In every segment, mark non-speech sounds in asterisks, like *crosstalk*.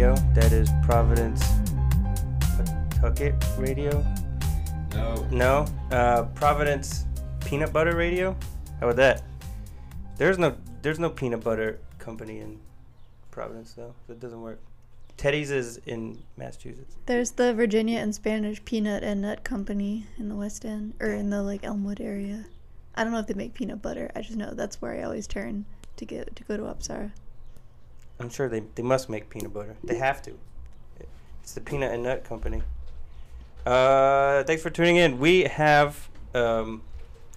Radio. That is Providence Pawtucket Radio. No. No, uh, Providence Peanut Butter Radio. How about that? There's no there's no peanut butter company in Providence though. That doesn't work. Teddie's is in Massachusetts. There's the Virginia and Spanish Peanut and Nut Company in the West End or in the like Elmwood area. I don't know if they make peanut butter. I just know that's where I always turn to get to go to Apsara. I'm sure they, they must make peanut butter. They have to. It's the Peanut and Nut Company. Uh, thanks for tuning in. We have um,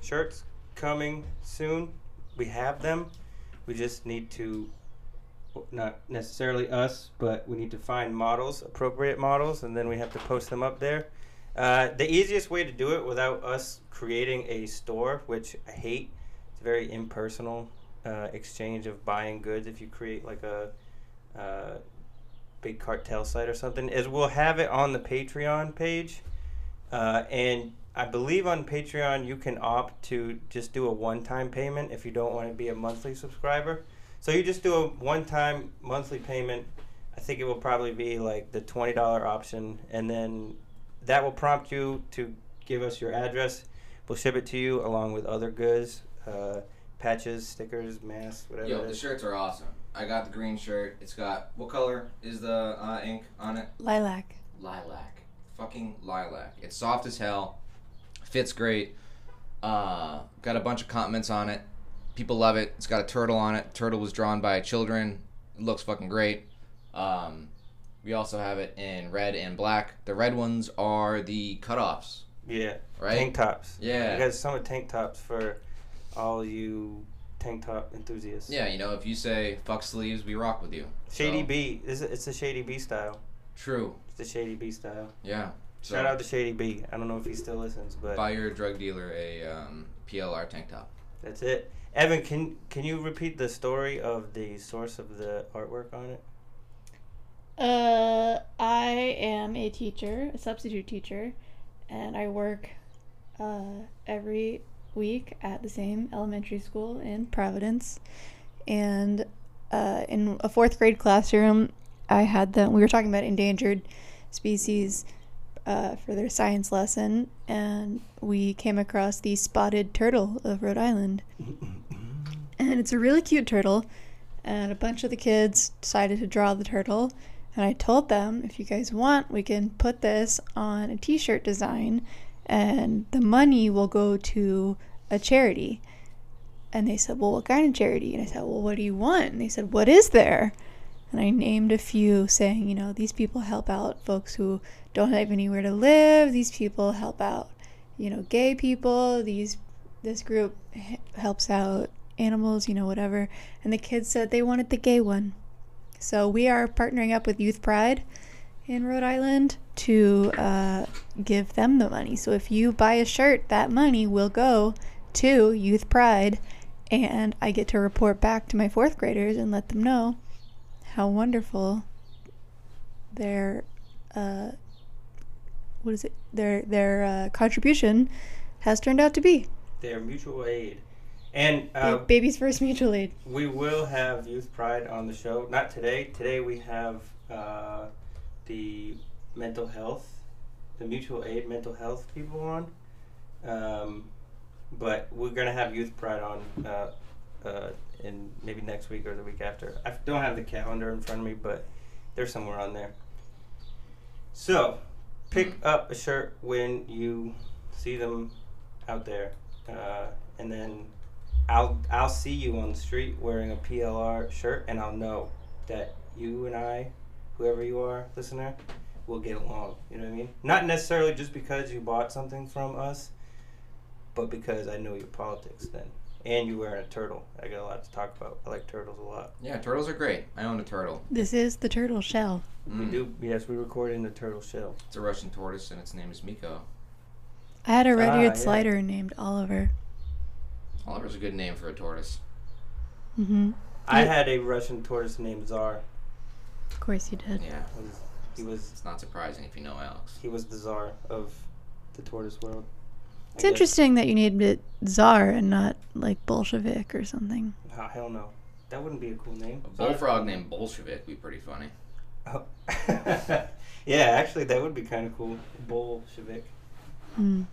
shirts coming soon. We have them. We just need to, not necessarily us, but we need to find models, appropriate models, and then we have to post them up there. Uh, the easiest way to do it without us creating a store, which I hate, it's very impersonal uh, exchange of buying goods. If you create like a uh, big cartel site or something, is we'll have it on the Patreon page, uh, and I believe on Patreon you can opt to just do a one-time payment if you don't want to be a monthly subscriber. So you just do a one-time monthly payment. I think it will probably be like the twenty dollar option, and then that will prompt you to give us your address. We'll ship it to you along with other goods, uh, patches, stickers, masks, whatever. Yo, it the shirts are awesome. I got the green shirt. It's got what color is the uh, ink on it? Lilac. Lilac. Fucking lilac. It's soft as hell. Fits great. Uh, got a bunch of comments on it. People love it. It's got a turtle on it. Turtle was drawn by children. It looks fucking great. Um, we also have it in red and black. The red ones are the cutoffs, Yeah, right? tank tops. Yeah. You got summer tank tops for all you tank top enthusiasts. Yeah, you know, if you say fuck sleeves, we rock with you. Shady So, B. It's a, it's a Shady B style. True. It's the Shady B style. Yeah. So Shout out to Shady B. I don't know if he still listens, but buy your drug dealer a um, PLR tank top. that's it. Evan, can can you repeat the story of the source of the artwork on it? Uh, I am a teacher, a substitute teacher, and I work uh, every week at the same elementary school in Providence. And uh, in a fourth grade classroom, I had them, we were talking about endangered species uh, for their science lesson, and we came across the spotted turtle of Rhode Island. And it's a really cute turtle. And a bunch of the kids decided to draw the turtle. And I told them, if you guys want, we can put this on a t shirt design and the money will go to a charity. And they said, Well, what kind of charity? And I said, Well, what do you want? And they said, What is there? And I named a few, saying, You know, these people help out folks who don't have anywhere to live. These people help out, you know, gay people. These, this group helps out animals, you know, whatever. And the kids said they wanted the gay one. So we are partnering up with Youth Pride in Rhode Island to uh, give them the money. So if you buy a shirt, that money will go to Youth Pride, and I get to report back to my fourth graders and let them know how wonderful their uh, what is it their their uh, contribution has turned out to be. Their mutual aid. And uh, Baby's first mutual aid. we will have Youth Pride on the show. Not today. Today we have uh, the mental health, the mutual aid mental health people on. Um, but we're gonna have Youth Pride on uh, uh, in maybe next week or the week after. I don't have the calendar in front of me, but they're somewhere on there. So, pick up a shirt when you see them out there, uh, and then I'll I'll see you on the street wearing a PLR shirt, and I'll know that you and I, whoever you are, listener, we'll get along. You know what I mean? Not necessarily just because you bought something from us, but because I know your politics then. And you wearing a turtle. I got a lot to talk about. I like turtles a lot. Yeah, turtles are great. I own a turtle. This is the turtle shell. We Mm. do. Yes, we recorded in the turtle shell. It's a Russian tortoise, and its name is Miko. I had a red eared Ah, yeah. slider named Oliver. Oliver's a good name for a tortoise. Mm-hmm. I had a Russian tortoise named Tsar. Of course you did. Yeah, He was- it's not surprising if you know Alex. he was the czar of the tortoise world. I It's guess. interesting that you named it Czar and not like Bolshevik or something. Oh, hell no. That wouldn't be a cool name. A bullfrog named Bolshevik would be pretty funny. Oh. *laughs* yeah, actually, that would be kind of cool. Bolshevik. Mm.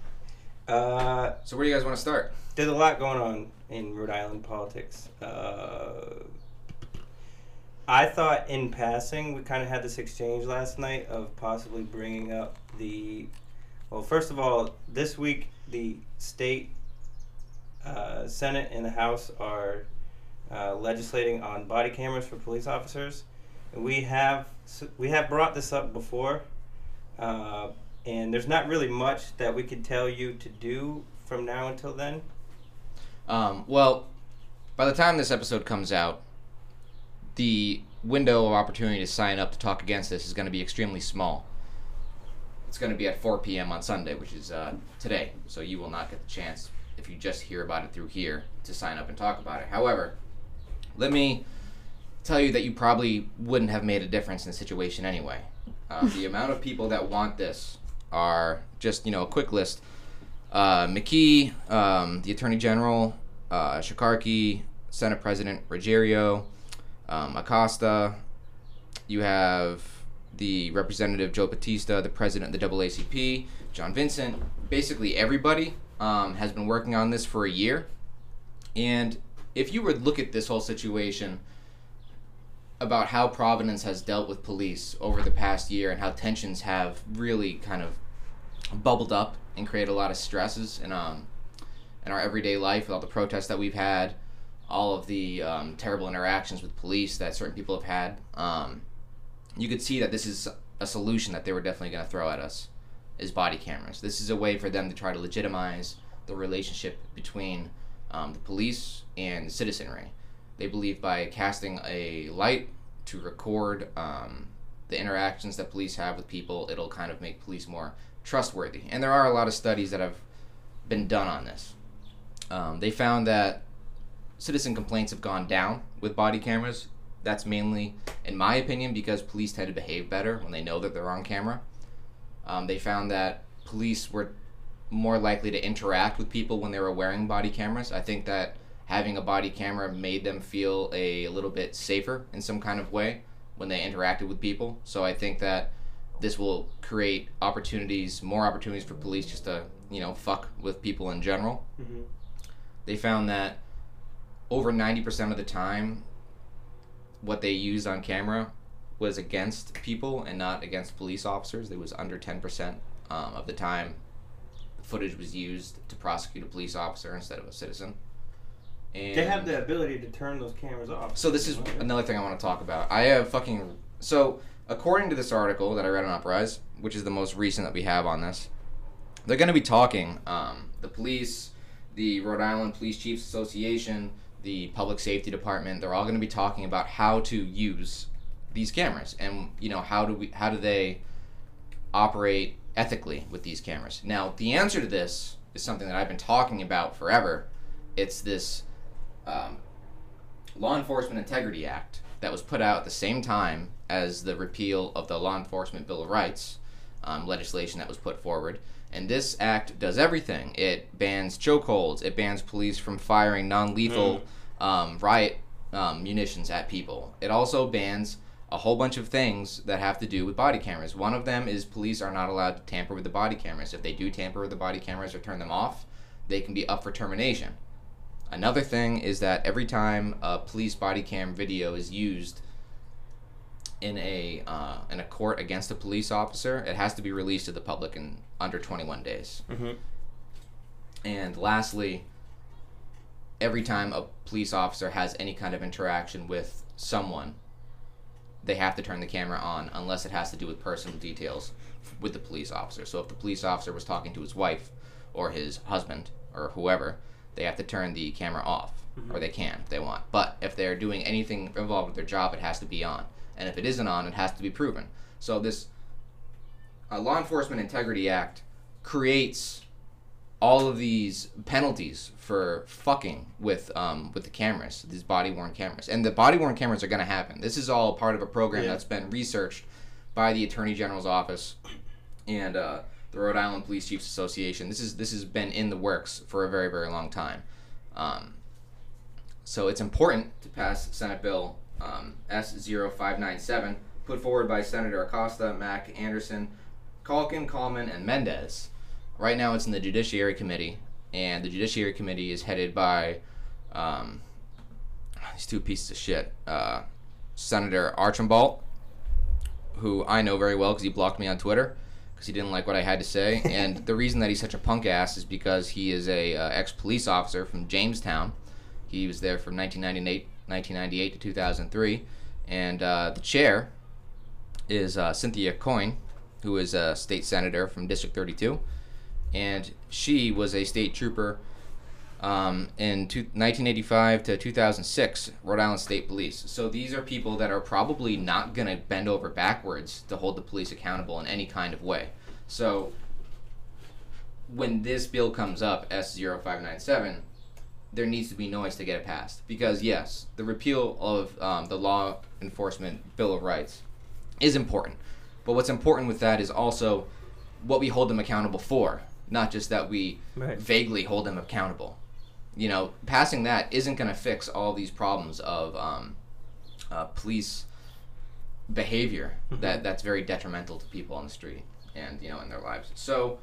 Uh, So where do you guys want to start? there's a lot going on in Rhode Island politics. Uh, I thought, in passing, we kind of had this exchange last night of possibly bringing up the. Well, first of all, this week the state uh, Senate and the House are uh, legislating on body cameras for police officers. We have we have brought this up before, uh, and there's not really much that we could tell you to do from now until then. Um, well, by the time this episode comes out, the window of opportunity to sign up to talk against this is going to be extremely small. It's going to be at 4 p.m. on Sunday, which is uh, today. So you will not get the chance, if you just hear about it through here, to sign up and talk about it. However, let me tell you that you probably wouldn't have made a difference in the situation anyway. Uh, *laughs* the amount of people that want this are just, you know, a quick list. Uh, McKee, um, the Attorney General, uh, Shekarchi, Senate President Ruggerio, um, Acosta. You have the Representative Joe Batista, the President of the NAACP, John Vincent. Basically, everybody um, has been working on this for a year. And if you would look at this whole situation about how Providence has dealt with police over the past year and how tensions have really kind of bubbled up and created a lot of stresses in um in our everyday life with all the protests that we've had, all of the um, terrible interactions with police that certain people have had. Um, you could see that this is a solution that they were definitely going to throw at us is body cameras. This is a way for them to try to legitimize the relationship between um, the police and citizenry. They believe by casting a light to record um, the interactions that police have with people, it'll kind of make police more trustworthy. And there are a lot of studies that have been done on this. Um, they found that citizen complaints have gone down with body cameras. That's mainly, in my opinion, because police tend to behave better when they know that they're on camera. Um, they found that police were more likely to interact with people when they were wearing body cameras. I think that having a body camera made them feel a little bit safer in some kind of way when they interacted with people. So I think that this will create opportunities, more opportunities for police just to, you know, fuck with people in general. Mm-hmm. They found that over 90% of the time, what they used on camera was against people and not against police officers. It was under 10% um, of the time the footage was used to prosecute a police officer instead of a citizen. And They have the ability to turn those cameras off. so this is another thing I want to talk about. I have fucking so according to this article that I read on Uprise, which is the most recent that we have on this, they're going to be talking. Um, the police, the Rhode Island Police Chiefs Association, the Public Safety Department, they're all going to be talking about how to use these cameras and you know how do we how do they operate ethically with these cameras. Now the answer to this is something that I've been talking about forever. It's this um, Law Enforcement Integrity Act that was put out at the same time as the repeal of the Law Enforcement Bill of Rights um, legislation that was put forward. And this act does everything. It bans chokeholds. It bans police from firing non-lethal um, riot um, munitions at people. It also bans a whole bunch of things that have to do with body cameras. One of them is police are not allowed to tamper with the body cameras. If they do tamper with the body cameras or turn them off, they can be up for termination. Another thing is that every time a police body cam video is used in a uh, in a court against a police officer, it has to be released to the public in under 21 days. Mm-hmm. And lastly, every time a police officer has any kind of interaction with someone, they have to turn the camera on unless it has to do with personal details with the police officer. So if the police officer was talking to his wife or his husband or whoever, they have to turn the camera off or they can if they want. But if they're doing anything involved with their job, it has to be on. And if it isn't on, it has to be proven. So this uh, Law Enforcement Integrity Act creates all of these penalties for fucking with um, with the cameras, these body worn cameras, and the body worn cameras are going to happen. This is all part of a program Yeah. that's been researched by the Attorney General's office and uh, the Rhode Island Police Chiefs Association. This is this has been in the works for a very very long time. Um, So it's important to pass Senate Bill um, S0597, put forward by Senator Acosta, Mack, Anderson, Calkin, Coleman, and Mendes. Right now it's in the Judiciary Committee, and the Judiciary Committee is headed by um, these two pieces of shit uh, Senator Archambault, who I know very well because he blocked me on Twitter because he didn't like what I had to say. *laughs* and the reason that he's such a punk ass is because he is a uh, ex police officer from Jamestown. He was there from 1998, 1998 to 2003. And uh, the chair is uh, Cynthia Coyne, who is a state senator from District 32. And she was a state trooper um, in two, 1985 to 2006, Rhode Island State Police. So these are people that are probably not going to bend over backwards to hold the police accountable in any kind of way. So when this bill comes up, S0597, there needs to be noise to get it passed. Because, yes, the repeal of um, the Law Enforcement Bill of Rights is important. But what's important with that is also what we hold them accountable for, not just that we Right. vaguely hold them accountable. You know, passing that isn't going to fix all these problems of um, uh, police behavior that that's very detrimental to people on the street and you know in their lives. So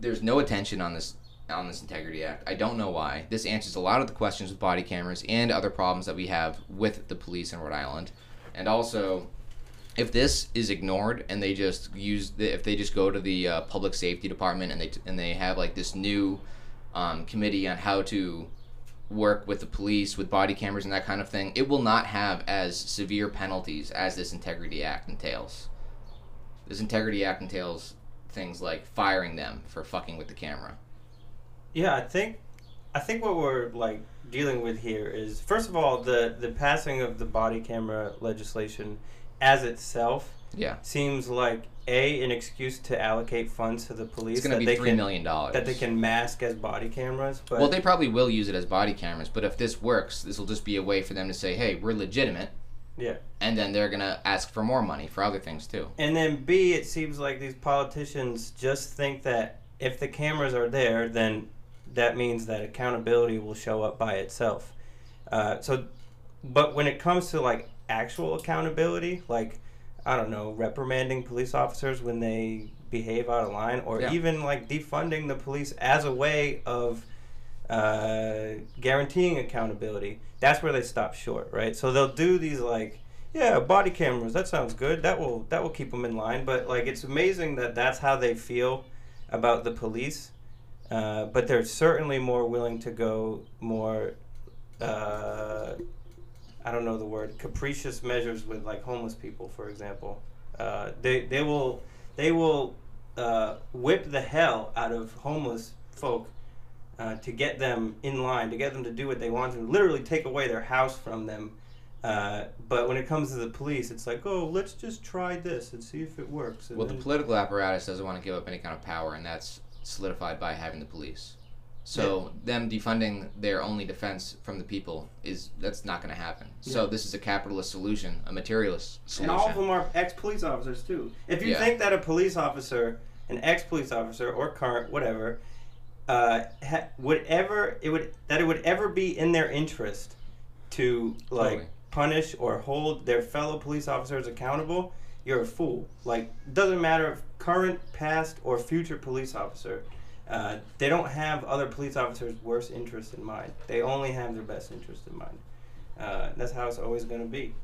there's no attention on this on this integrity act. I don't know why. This answers a lot of the questions with body cameras and other problems that we have with the police in Rhode Island. And also if this is ignored and they just use the, if they just go to the uh, public safety department and they and they have like this new um, committee on how to work with the police with body cameras and that kind of thing, it will not have as severe penalties as this integrity act entails. This integrity act entails things like firing them for fucking with the camera. Yeah, I think I think what we're like dealing with here is first of all the the passing of the body camera legislation as itself Yeah, seems like a an excuse to allocate funds to the police it's going to that be they three can million dollars. that they can mask as body cameras. But Well, they probably will use it as body cameras, but if this works, this will just be a way for them to say, "Hey, we're legitimate," yeah, and then they're gonna ask for more money for other things too. and then B it seems like these politicians just think that if the cameras are there, then that means that accountability will show up by itself. Uh, so, but when it comes to like actual accountability, like I don't know, reprimanding police officers when they behave out of line, or Yeah. even like defunding the police as a way of uh, guaranteeing accountability, that's where they stop short, right? So they'll do these like, yeah, body cameras. That sounds good. That will that will keep them in line. But like, it's amazing that that's how they feel about the police. Uh, but they're certainly more willing to go more. Uh, I don't know the word capricious measures with like homeless people, for example. Uh, they they will they will uh, whip the hell out of homeless folk uh, to get them in line, to get them to do what they want to, literally take away their house from them. Uh, but when it comes to the police, it's like, oh, let's just try this and see if it works. And Well, the political apparatus doesn't want to give up any kind of power, and that's solidified by having the police. So them defunding their only defense from the people is that's not going to happen. So this is a capitalist solution, a materialist solution. And all of them are ex-police officers too. If you Yeah. think that a police officer, an ex-police officer or current, whatever, uh, ha- would ever it would that it would ever be in their interest to like Totally. punish or hold their fellow police officers accountable, you're a fool. Like doesn't matter if current, past, or future police officer. Uh, they don't have other police officers' worst interests in mind. They only have their best interest in mind. Uh, that's how it's always going to be.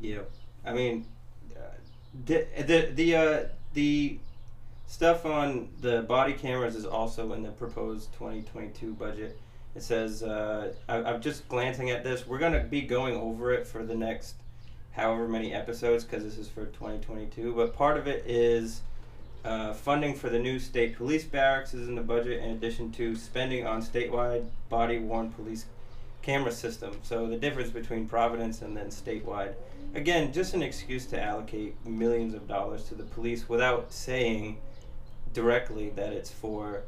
Yeah, I mean, uh, the the the uh, the stuff on the body cameras is also in the proposed 2022 budget. It says uh, I, I'm just glancing at this. We're gonna be going over it for the next however many episodes because this is for 2022. But part of it is uh, funding for the new state police barracks is in the budget, in addition to spending on statewide body worn police camera system. So the difference between Providence and then statewide. Again, just an excuse to allocate millions of dollars to the police without saying directly that it's for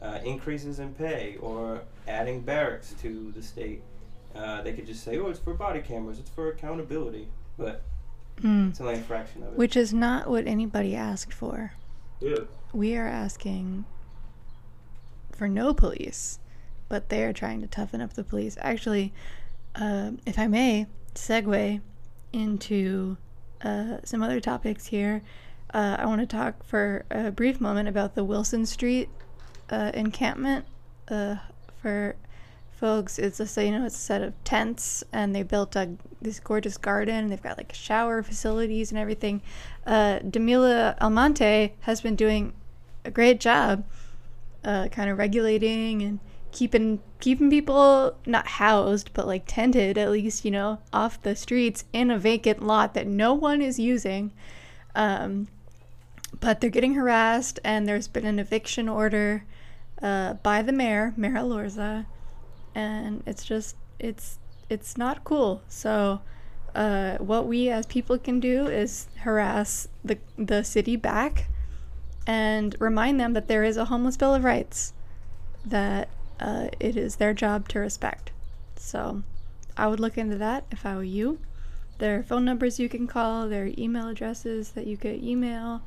uh, increases in pay or adding barracks to the state. Uh, they could just say, "Oh, it's for body cameras. It's for accountability," but Mm. it's only a fraction of it. Which is not what anybody asked for. yeah. We are asking for no police, but they are trying to toughen up the police. Actually, uh, if I may segue into uh, some other topics here, uh, I want to talk for a brief moment about the Wilson Street uh, encampment. Uh, for folks, it's a so you know it's a set of tents, and they built a this gorgeous garden. They've got like shower facilities and everything. Uh, Demila Almonte has been doing a great job, uh, kind of regulating and keeping keeping people not housed but like tented at least you know off the streets in a vacant lot that no one is using um, but they're getting harassed, and there's been an eviction order uh, by the mayor, Mayor Elorza, and it's just it's it's not cool. So, uh, what we as people can do is harass the the city back, and remind them that there is a homeless bill of rights, that uh, it is their job to respect. So, I would look into that if I were you. There are phone numbers you can call. There are email addresses that you could email.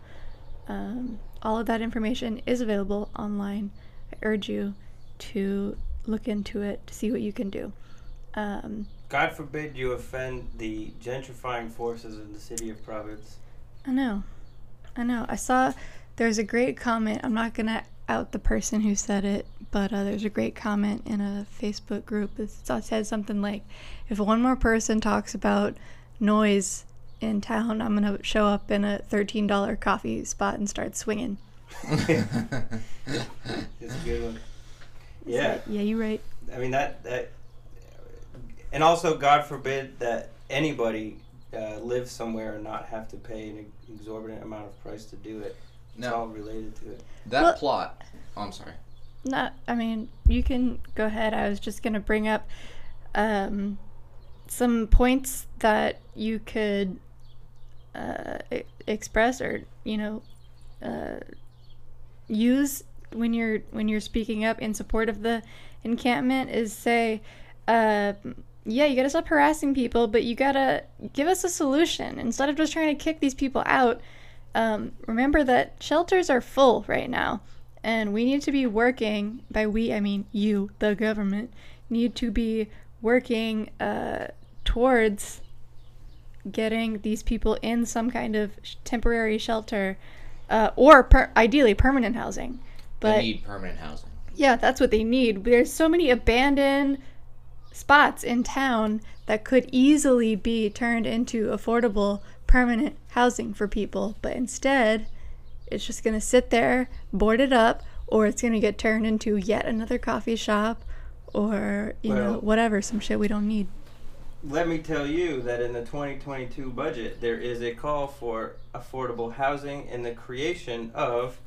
Um, all of that information is available online. I urge you to look into it to see what you can do. Um, God forbid you offend the gentrifying forces in the city of Providence. I know. I know. I saw there's a great comment. I'm not going to out the person who said it, but uh, there's a great comment in a Facebook group that said something like, if one more person talks about noise in town, I'm gonna show up in a thirteen dollar coffee spot and start swinging. *laughs* it's a good one. Yeah. yeah, you're right. I mean that that, and also God forbid that anybody uh, live somewhere and not have to pay an exorbitant amount of price to do it. It's No. all related to it. That Well- plot. Oh, I'm sorry. No, I mean, you can go ahead. I was just gonna bring up um, some points that you could uh, e- express or you know uh, use when you're when you're speaking up in support of the encampment is say uh, yeah you gotta stop harassing people but you gotta give us a solution. Instead of just trying to kick these people out um, remember that shelters are full right now. And we need to be working by we i mean you the government need to be working uh, towards getting these people in some kind of temporary shelter uh, or per- ideally permanent housing but they need permanent housing. yeah, that's what they need. There's so many abandoned spots in town that could easily be turned into affordable permanent housing for people, but instead, it's just going to sit there, boarded up, or it's going to get turned into yet another coffee shop or, you know, whatever, some shit we don't need. Let me tell you that in the 2022 budget, there is a call for affordable housing and the creation of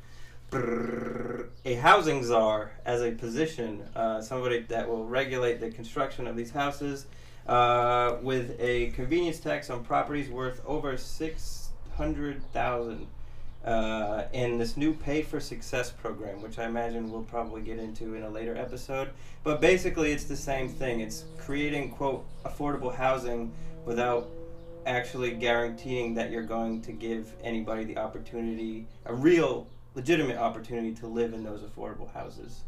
a housing czar as a position, uh, somebody that will regulate the construction of these houses uh, with a convenience tax on properties worth over 600,000 uh, in this new Pay for Success program, which I imagine we'll probably get into in a later episode. But basically, it's the same thing. It's creating, quote, affordable housing without actually guaranteeing that you're going to give anybody the opportunity, a real, legitimate opportunity to live in those affordable houses.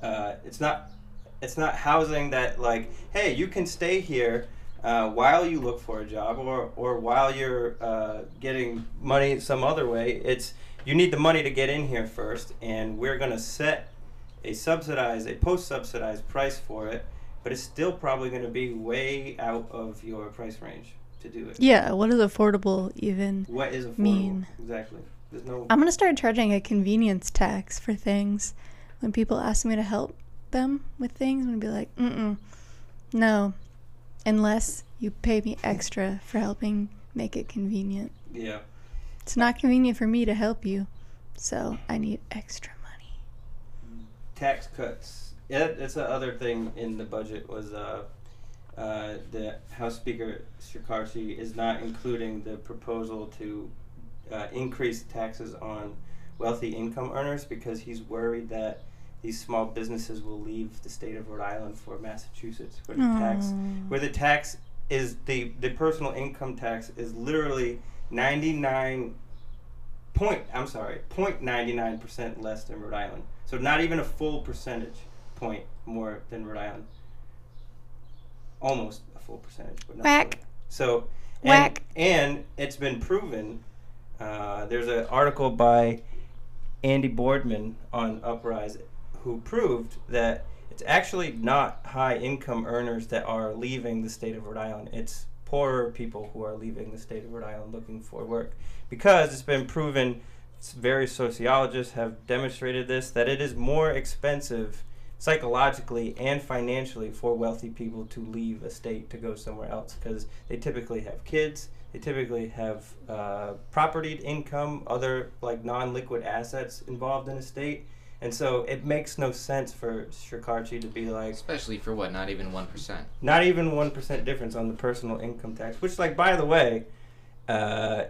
Uh, it's not. It's not housing that like, hey, you can stay here uh, while you look for a job or, or while you're uh, getting money some other way. It's you need the money to get in here first, and we're gonna set a subsidized, a post-subsidized price for it, but it's still probably gonna be way out of your price range to do it. Yeah, what is affordable even? What is affordable? Mean. Exactly. There's no. I'm going to start charging a convenience tax for things. When people ask me to help them with things, I'm going to be like, mm-mm, no, unless you pay me extra for helping make it convenient. yeah. It's not convenient for me to help you, so I need extra money. tax cuts. Yeah, that's the other thing in the budget was uh, uh, the House Speaker Shekarchi is not including the proposal to uh, increase taxes on wealthy income earners because he's worried that these small businesses will leave the state of Rhode Island for Massachusetts, where the tax where the tax is the the personal income tax is literally ninety nine point. I'm sorry, point ninety nine percent less than Rhode Island. So not even a full percentage point more than Rhode Island. Almost a full percentage, but not Whack. So and, Whack. and it's been proven. Uh, there's an article by Andy Boardman on Uprise who proved that it's actually not high income earners that are leaving the state of Rhode Island. It's poorer people who are leaving the state of Rhode Island looking for work because it's been proven. Various sociologists have demonstrated this that it is more expensive psychologically and financially for wealthy people to leave a state to go somewhere else because they typically have kids they typically have uh, property income other like non-liquid assets involved in a state and so it makes no sense for Shekarchi to be like Especially for what? Not even one percent. not even 1% difference on the personal income tax which like by the way uh,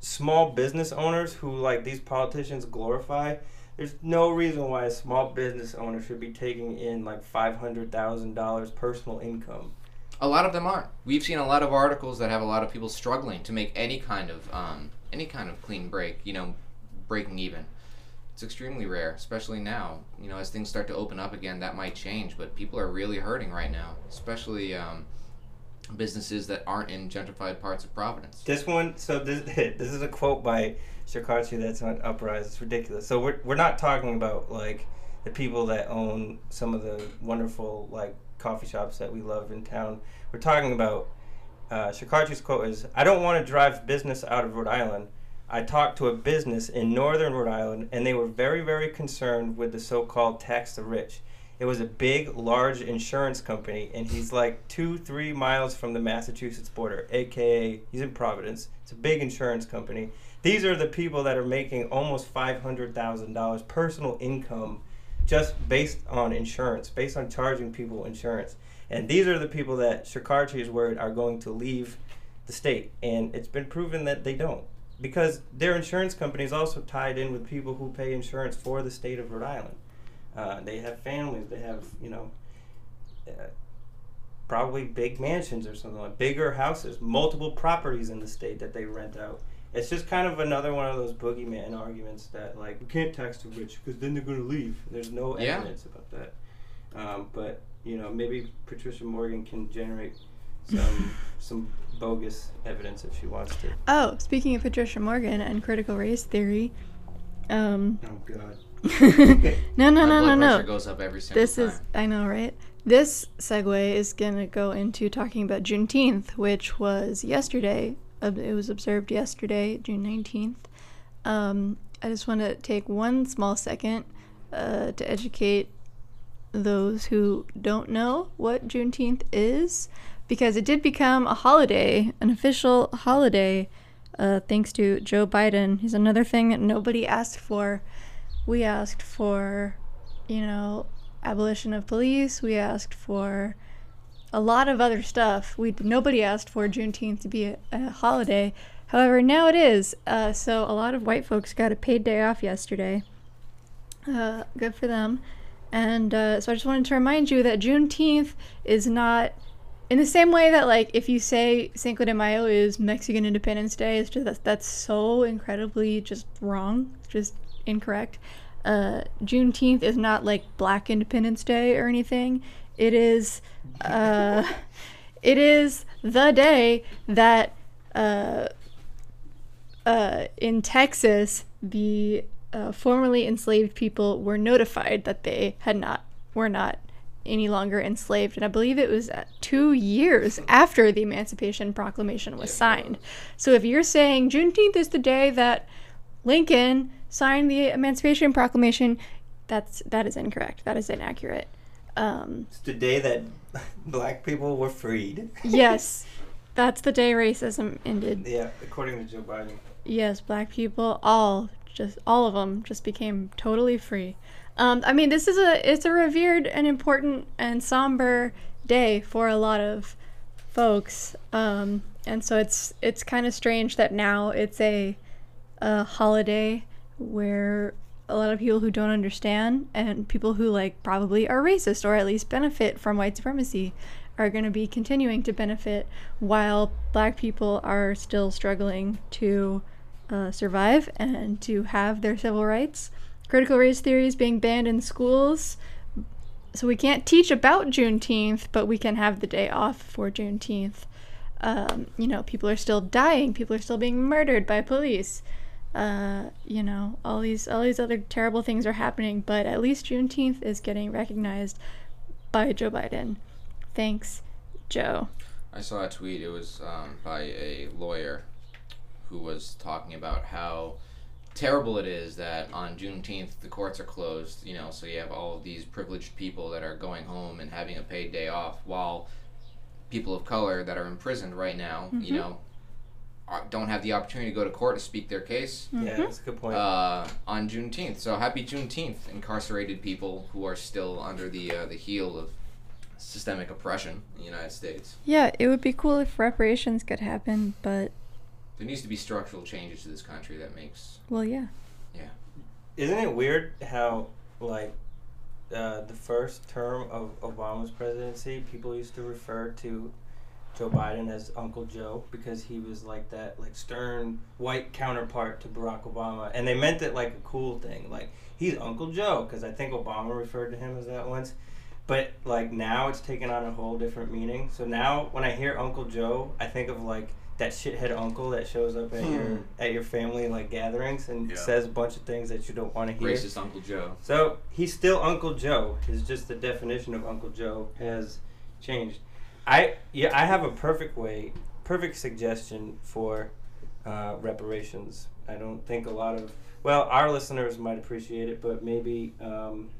small business owners who like these politicians glorify there's no reason why a small business owner should be taking in like $500000 personal income A lot of them aren't. We've seen a lot of articles that have a lot of people struggling to make any kind of um, any kind of clean break. You know, breaking even. It's extremely rare, especially now. You know, as things start to open up again, that might change. But people are really hurting right now, especially um, businesses that aren't in gentrified parts of Providence. This one, so this *laughs* this is a quote by Shekarchi that's on Uprise. It's ridiculous. So we're we're not talking about like the people that own some of the wonderful like coffee shops that we love in town. We're talking about uh, quote is, "I don't want to drive business out of Rhode Island." I talked to a business in northern Rhode Island, and they were very, very concerned with the so-called tax the rich. It was a big, large insurance company, and he's like two, three miles from the Massachusetts border, aka he's in Providence. It's a big insurance company. These are the people that are making almost five hundred thousand dollars personal income, just based on insurance, based on charging people insurance. And these are the people that Shekarchi is worried are going to leave the state, and it's been proven that they don't because their insurance company is also tied in with people who pay insurance for the state of Rhode Island. Uh, they have families. They have you know uh, probably big mansions or something like bigger houses, multiple properties in the state that they rent out. It's just kind of another one of those boogeyman arguments that like we can't tax the rich because then they're going to leave. There's no Yeah. evidence about that. Um, but you know maybe Patricia Morgan can generate some *laughs* some bogus evidence if she wants to. Oh, speaking of Patricia Morgan and critical race theory, um, Oh God. *laughs* no, no, My no, no, blood pressure no. goes up every single This time. is, I know, right? This segue is gonna go into talking about Juneteenth, which was yesterday. It was observed yesterday, June nineteenth. Um, I just want to take one small second uh, to educate those who don't know what Juneteenth is, because it did become a holiday, an official holiday, uh, thanks to Joe Biden. He's another thing that nobody asked for. We asked for, you know, abolition of police. We asked for a lot of other stuff. We nobody asked for Juneteenth to be a, a holiday. However, now it is. Uh, so a lot of white folks got a paid day off yesterday. Uh, good for them. And uh, so I just wanted to remind you that Juneteenth is not in the same way that like if you say Cinco de Mayo is Mexican Independence Day, it's just that's, that's so incredibly just wrong, just incorrect. Uh, Juneteenth is not like Black Independence Day or anything. It is, uh, it is the day that uh, uh, in Texas the uh, formerly enslaved people were notified that they had not were not any longer enslaved, and I believe it was two years after the Emancipation Proclamation was signed. So if you're saying Juneteenth is the day that Lincoln signed the Emancipation Proclamation, that's that is incorrect. That is inaccurate. Um, It's the day that *laughs* black people were freed. yes, *laughs* that's the day racism ended. Yeah, according to Joe Biden. Yes, black people, all just all of them just became totally free. Um, I mean, this is a it's a revered and important and somber day for a lot of folks, um, and so it's it's kind of strange that now it's a a holiday where a lot of people who don't understand and people who like probably are racist or at least benefit from white supremacy are going to be continuing to benefit while black people are still struggling to uh, survive and to have their civil rights. Critical race theory is being banned in schools. So we can't teach about Juneteenth, but we can have the day off for Juneteenth. Um, you know, people are still dying. People are still being murdered by police. Uh, you know, all these all these other terrible things are happening, but at least Juneteenth is getting recognized by Joe Biden. Thanks, Joe. I saw a tweet. It was um, by a lawyer who was talking about how terrible it is that on Juneteenth the courts are closed. You know, so you have all of these privileged people that are going home and having a paid day off, while people of color that are imprisoned right now, you Mhm. know, don't have the opportunity to go to court to speak their case Yeah, Mhm. that's a good point. uh, on Juneteenth. So happy Juneteenth, incarcerated people who are still under the uh, the heel of systemic oppression in the United States. Yeah, it would be cool if reparations could happen, but There needs to be structural changes to this country that makes well, yeah. yeah. Isn't it weird how like uh, the first term of Obama's presidency, people used to refer to Joe Biden as Uncle Joe because he was like that like stern white counterpart to Barack Obama, and they meant it like a cool thing, like he's Uncle Joe because I think Obama referred to him as that once. But like now it's taken on a whole different meaning. So now when I hear Uncle Joe, I think of like that shithead uncle that shows up at your Hmm. at your family like gatherings and Yeah. says a bunch of things that you don't want to hear. racist Uncle Joe. So he's still Uncle Joe. It's just the definition of Uncle Joe has changed. I yeah, I have a perfect way, perfect suggestion for uh, reparations. I don't think a lot of well, our listeners might appreciate it, but maybe um,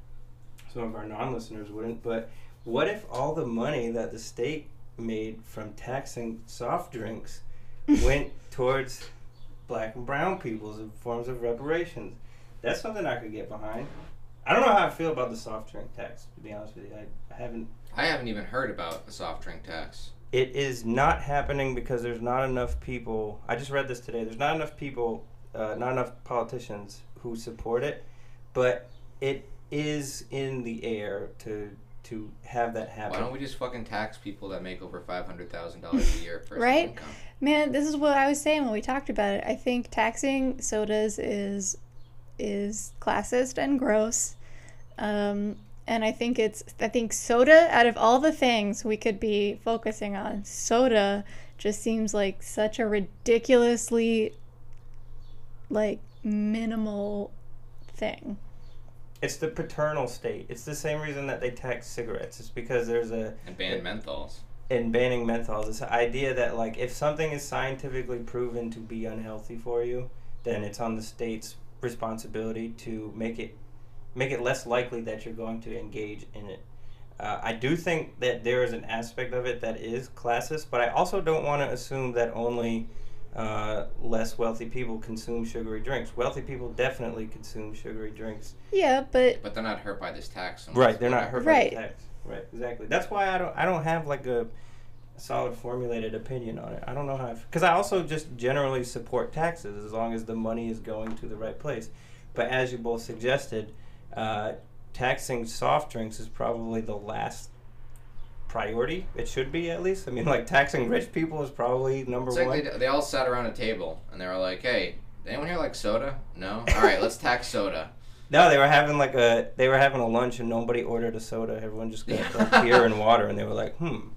some of our non-listeners wouldn't. But what if all the money that the state made from taxing soft drinks *laughs* went towards black and brown peoples in forms of reparations? That's something I could get behind. I don't know how I feel about the soft drink tax. To be honest with you, I, I haven't. I haven't even heard about a soft drink tax. It is not happening because there's not enough people. I just read this today. There's not enough people, uh, not enough politicians who support it, but it is in the air to to have that happen. Why don't we just fucking tax people that make over five hundred thousand dollars a year of personal Right? income? Man, this is what I was saying when we talked about it. I think taxing sodas is is classist and gross. Um, and I think it's I think soda out of all the things we could be focusing on, soda just seems like such a ridiculously like minimal thing. It's the paternal state. It's the same reason that they tax cigarettes. It's because there's a And ban menthols. And banning menthols, this idea that like if something is scientifically proven to be unhealthy for you, then it's on the state's responsibility to make it make it less likely that you're going to engage in it. Uh, I do think that there is an aspect of it that is classist, but I also don't want to assume that only uh, less wealthy people consume sugary drinks. Wealthy people definitely consume sugary drinks. Yeah, but But they're not hurt by this tax. Right, they're not hurt by Right. the tax. Right, exactly. That's why I don't I don't have like a solid formulated opinion on it. I don't know how because I also just generally support taxes as long as the money is going to the right place. But as you both suggested, uh, taxing soft drinks is probably the last priority. It should be at least. I mean, like taxing rich people is probably number It's like one. they, they all sat around a table and they were like, "Hey, anyone here like soda? No. All right, let's tax soda." *laughs* No, they were having like a they were having a lunch and nobody ordered a soda. Everyone just got like beer and *laughs* water, and they were like, "Hmm,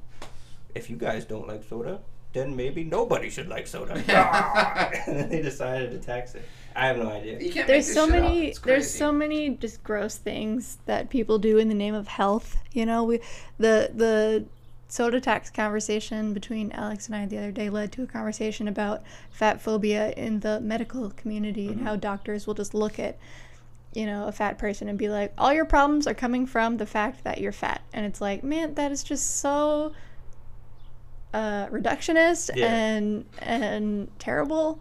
if you guys don't like soda, then maybe nobody should like soda." *laughs* and then they decided to tax it. I have no idea. You can't there's make this so shit up. many It's there's so many just gross things that people do in the name of health you know we the the soda tax conversation between alex and i the other day led to a conversation about fat phobia in the medical community and how doctors will just look at you know a fat person and be like all your problems are coming from the fact that you're fat and it's like man that is just so uh, reductionist Yeah. and and terrible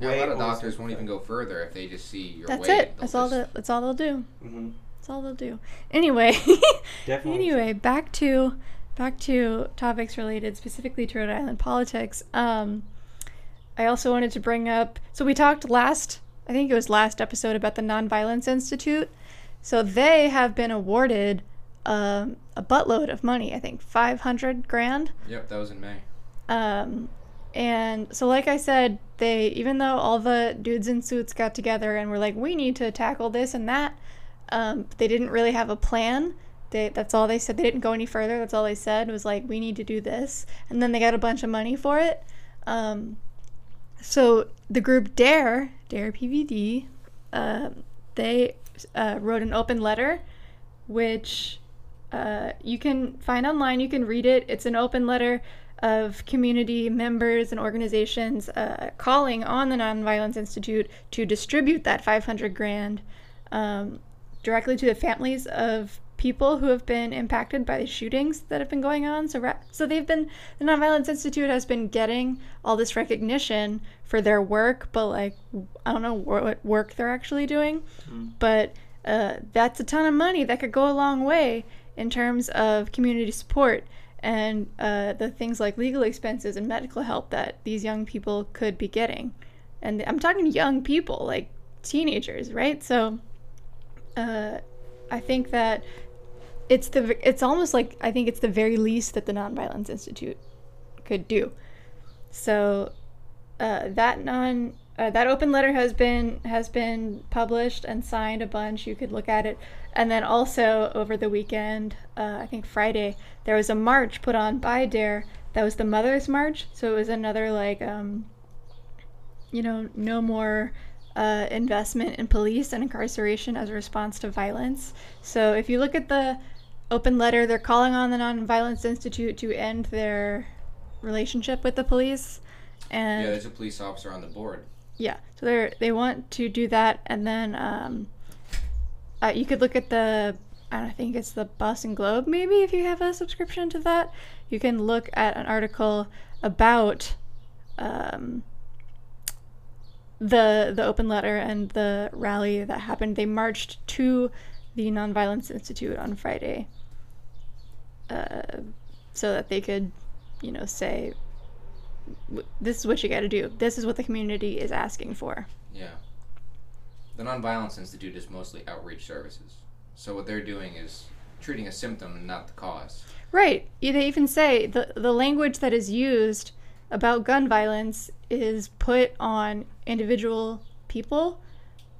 Yeah, a lot of doctors won't even go further if they just see your that's weight. it they'll that's all just- that that's all they'll do hmm That's all they'll do. Anyway, *laughs* Definitely. anyway, back to back to topics related specifically to Rhode Island politics. Um, I also wanted to bring up. So we talked last, I think it was last episode about the Nonviolence Institute. So they have been awarded um, a buttload of money. I think five hundred grand. Yep, that was in May. Um, And so, like I said, they even though all the dudes in suits got together and were like, "We need to tackle this and that," um, they didn't really have a plan. They, that's all they said. They didn't go any further. That's all they said was like, "We need to do this," and then they got a bunch of money for it. Um, so the group Dare, Dare PVD, uh, they uh, wrote an open letter, which uh, you can find online. You can read it. It's an open letter of community members and organizations uh, calling on the Nonviolence Institute to distribute that 500 grand um, directly to the families of people who have been impacted by the shootings that have been going on. So, ra- so they've been the Nonviolence Institute has been getting all this recognition for their work, but like I don't know what work they're actually doing, Mm. but uh, that's a ton of money that could go a long way in terms of community support and uh, the things like legal expenses and medical help that these young people could be getting. And I'm talking young people, like teenagers, right? So uh, I think that it's the it's almost like I think it's the very least that the Nonviolence Institute could do. So uh, that non uh, that open letter has been has been published and signed a bunch. You could look at it, and then also over the weekend, uh, I think Friday, there was a march put on by Dare. That was the Mothers March. So it was another like, um, you know, no more uh, investment in police and incarceration as a response to violence. So if you look at the open letter, they're calling on the Nonviolence Institute to end their relationship with the police. And Yeah, there's a police officer on the board. yeah, so they they want to do that, and then um, uh, you could look at the I think it's the Boston Globe maybe if you have a subscription to that. You can look at an article about um, the the open letter and the rally that happened. They marched to the Nonviolence Institute on Friday, uh, so that they could, you know, say this is what you got to do. This is what the community is asking for. Yeah. The Nonviolence Institute is mostly outreach services. So what they're doing is treating a symptom and not the cause. Right. They even say the the language that is used about gun violence is put on individual people,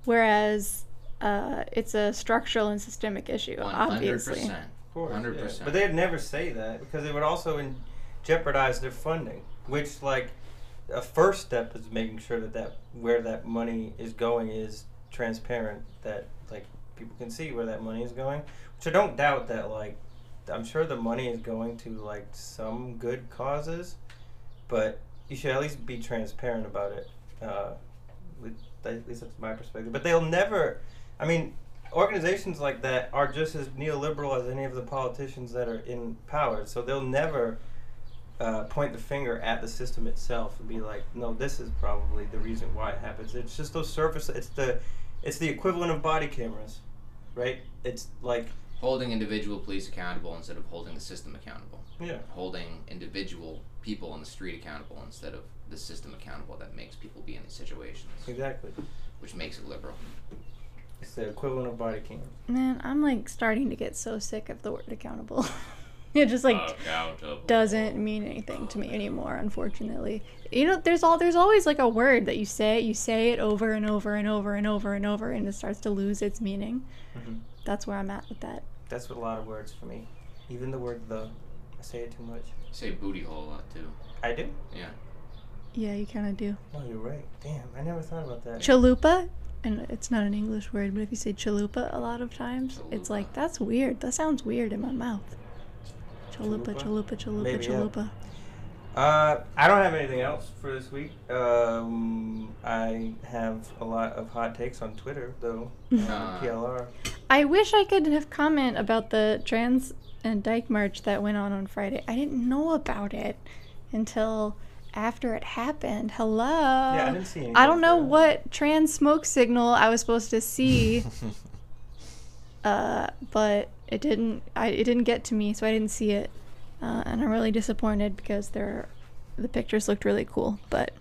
whereas uh, it's a structural and systemic issue. One hundred Obviously. percent. Of course, 100%. yeah. But they'd never say that because it would also in- jeopardize their funding, which like a first step is making sure that that where that money is going is transparent. That like people can see where that money is going. Which I don't doubt that like I'm sure the money is going to like some good causes, but you should at least be transparent about it. Uh, with, at least that's my perspective. But they'll never. I mean, organizations like that are just as neoliberal as any of the politicians that are in power. So they'll never uh, point the finger at the system itself and be like, "No, this is probably the reason why it happens." It's just those surface. It's the, it's the equivalent of body cameras, right? It's like, Holding individual police accountable instead of holding the system accountable. yeah, Holding individual people on the street accountable instead of the system accountable that makes people be in these situations, exactly. which makes it liberal. It's the equivalent of body cameras. Man, I'm like starting to get so sick of the word accountable. *laughs* *laughs* it just like Accountable. doesn't mean anything to me anymore unfortunately you know there's all there's always like a word that you say you say it over and over and over and over and over and it starts to lose its meaning Mhm. that's where i'm at with that That's what a lot of words for me. Even the word "the," I say it too much. Say booty hole a lot too. I do. Yeah. yeah you kind of do No, you're right. Damn, I never thought about that. chalupa and it's not an english word but if you say chalupa a lot of times it's like that's weird that sounds weird in my mouth chalupa Chalupa? chalupa chalupa yeah. Uh, I don't have anything else for this week. Um, I have a lot of hot takes on Twitter, though. *laughs* Uh. PLR. I wish I could have comment about the trans and dyke march that went on on Friday. I didn't know about it until after it happened. Hello. Yeah, I didn't see anything. I don't know what trans smoke signal I was supposed to see, *laughs* uh, but it didn't. I it didn't get to me, so I didn't see it, uh, and I'm really disappointed because they're, the pictures looked really cool. But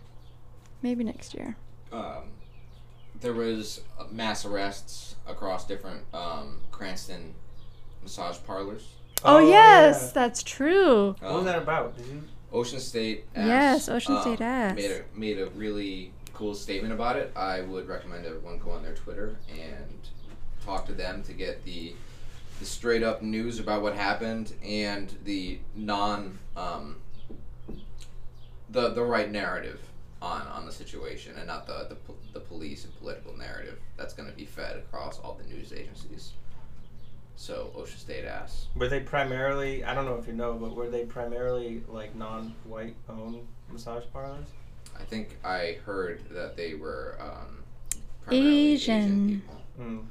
maybe next year. um, there was uh, mass arrests across different um, Cranston massage parlors. Oh, yes, yeah. that's true. What was that about? Did you? Ocean State. Ass, Yes, Ocean um, State Ass. made a made a really cool statement about it. I would recommend everyone go on their Twitter and talk to them to get the the straight up news about what happened and the non um, the the right narrative on on the situation and not the the, the police and political narrative that's going to be fed across all the news agencies. So Ocean State ass. Were they primarily? I don't know if you know, but were they primarily like non-white owned massage parlors? I think I heard that they were um, primarily Asian, Asian. people. Mm.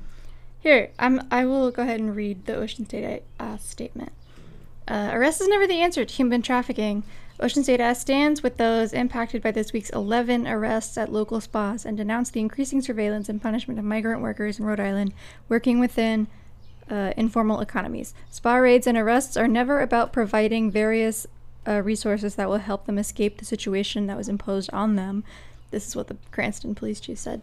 Here, I'm. I will go ahead and read the Ocean State uh, statement. Uh, arrest is never the answer to human trafficking. Ocean State Ass stands with those impacted by this week's 11 arrests at local spas and denounced the increasing surveillance and punishment of migrant workers in Rhode Island working within uh, informal economies. Spa raids and arrests are never about providing various uh, resources that will help them escape the situation that was imposed on them. This is what the Cranston police chief said.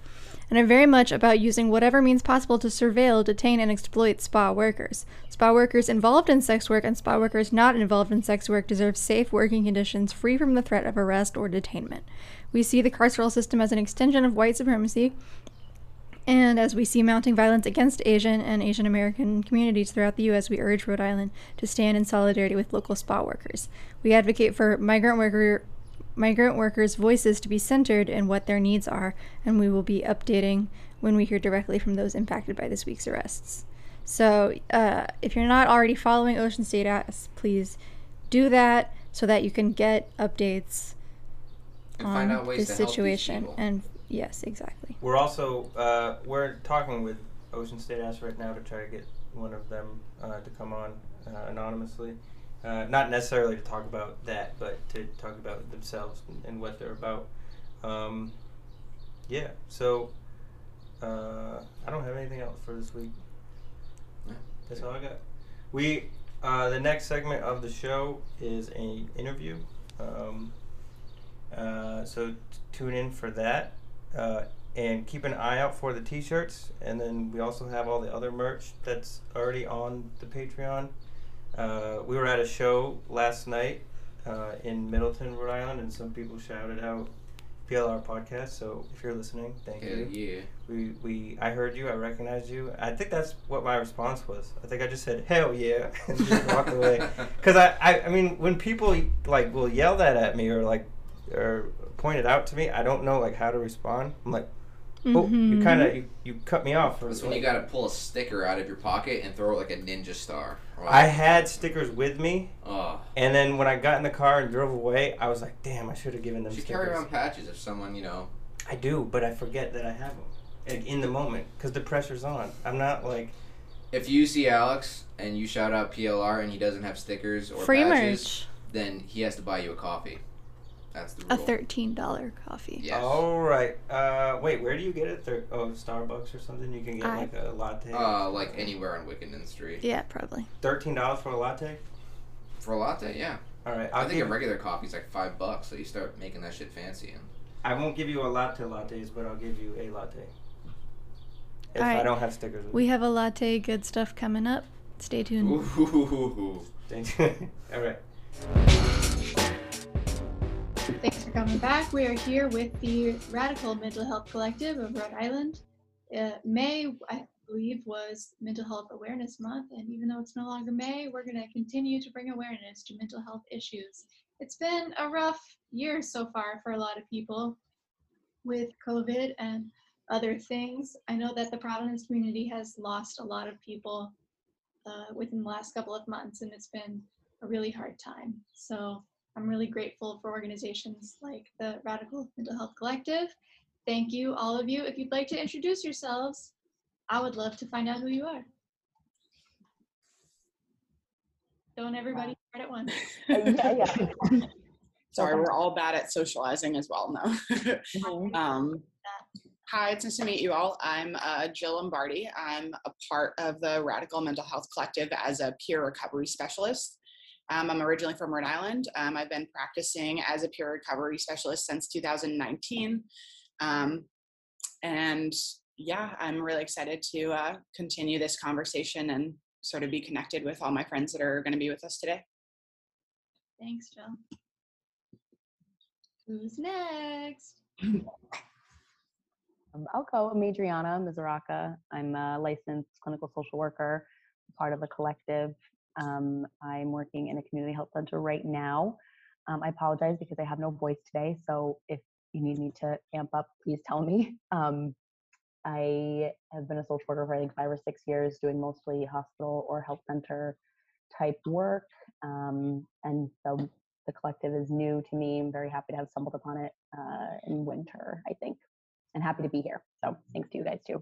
And are very much about using whatever means possible to surveil, detain, and exploit spa workers. Spa workers involved in sex work and spa workers not involved in sex work deserve safe working conditions free from the threat of arrest or detainment. We see the carceral system as an extension of white supremacy, and as we see mounting violence against Asian and Asian American communities throughout the U.S., we urge Rhode Island to stand in solidarity with local spa workers. We advocate for migrant worker migrant workers' voices to be centered in what their needs are, and we will be updating when we hear directly from those impacted by this week's arrests. So, uh, if you're not already following Ocean State Ass, please do that so that you can get updates And on find out ways this to help these situation. And yes, exactly. We're also uh, we're talking with Ocean State Ass right now to try to get one of them uh, to come on uh, anonymously. Uh, not necessarily to talk about that, but to talk about themselves and, what they're about. Um, yeah. So uh, I don't have anything else for this week. That's all I got. We uh, the next segment of the show is an interview. Um, uh, so t- tune in for that, uh, and keep an eye out for the T-shirts. And then we also have all the other merch that's already on the Patreon. Uh, we were at a show last night uh, in Middletown, Rhode Island, and some people shouted out PLR podcast. So if you're listening, thank Hell you. yeah. We, we I heard you. I recognized you. I think that's what my response was. I think I just said hell yeah *laughs* and just walked away. *laughs* Because I, I I mean when people like will yell that at me or like or point it out to me, I don't know like how to respond. I'm like, oh, you Mhm. kind of you, you cut me off. That's when you gotta pull a sticker out of your pocket and throw it like a ninja star. Wow. I had stickers with me, Oh. and then when I got in the car and drove away, I was like, damn, I should have given them You should stickers. carry around patches if someone, you know. I do, but I forget that I have them like, in the moment because the pressure's on. I'm not like. If you see Alex and you shout out PLR and he doesn't have stickers or Free patches, merch. then he has to buy you a coffee. That's the A thirteen dollar coffee. Yes. All right. Uh, wait, where do you get it? Thir- oh, Starbucks or something. You can get I- like a latte. Uh, like anywhere on Wickenden Street. Yeah, probably. Thirteen dollars for a latte. For a latte, yeah. All right. i I'll think give, a regular coffee's like five bucks, so you start making that shit fancy. And I won't give you a latte lattes, but I'll give you a latte. If All I don't have stickers. With We have a latte good stuff coming up. Stay tuned. Ooh. me. *laughs* All right. Thanks for coming back. We are here with the Radical Mental Health Collective of Rhode Island. Uh, May, I believe, was Mental Health Awareness Month, and even though it's no longer May, we're going to continue to bring awareness to mental health issues. It's been a rough year so far for a lot of people with COVID and other things. I know that the Providence community has lost a lot of people uh, within the last couple of months, and it's been a really hard time. So I'm really grateful for organizations like the Radical Mental Health Collective. Thank you, all of you. If you'd like to introduce yourselves, I would love to find out who you are. Don't everybody start at once. *laughs* yeah, yeah. *laughs* Sorry, we're all bad at socializing as well now. *laughs* um, hi, it's nice to meet you all. I'm uh, Jill Lombardi. I'm a part of the Radical Mental Health Collective as a peer recovery specialist. Um, I'm originally from Rhode Island. Um, I've been practicing as a peer recovery specialist since 2019. Um, and yeah, I'm really excited to uh, continue this conversation and sort of be connected with all my friends that are going to be with us today. Thanks, Jill. Who's next? *clears throat* Um, I'll go. I'm Adriana Mizuraka. I'm a licensed clinical social worker, part of the collective. Um, I'm working in a community health center right now. Um, I apologize because I have no voice today. So if you need me to amp up, please tell me. *laughs* Um, I have been a social worker for I think five or six years, doing mostly hospital or health center type work. Um, and so the collective is new to me. I'm very happy to have stumbled upon it uh, in winter, I think, and happy to be here. So thanks to you guys too.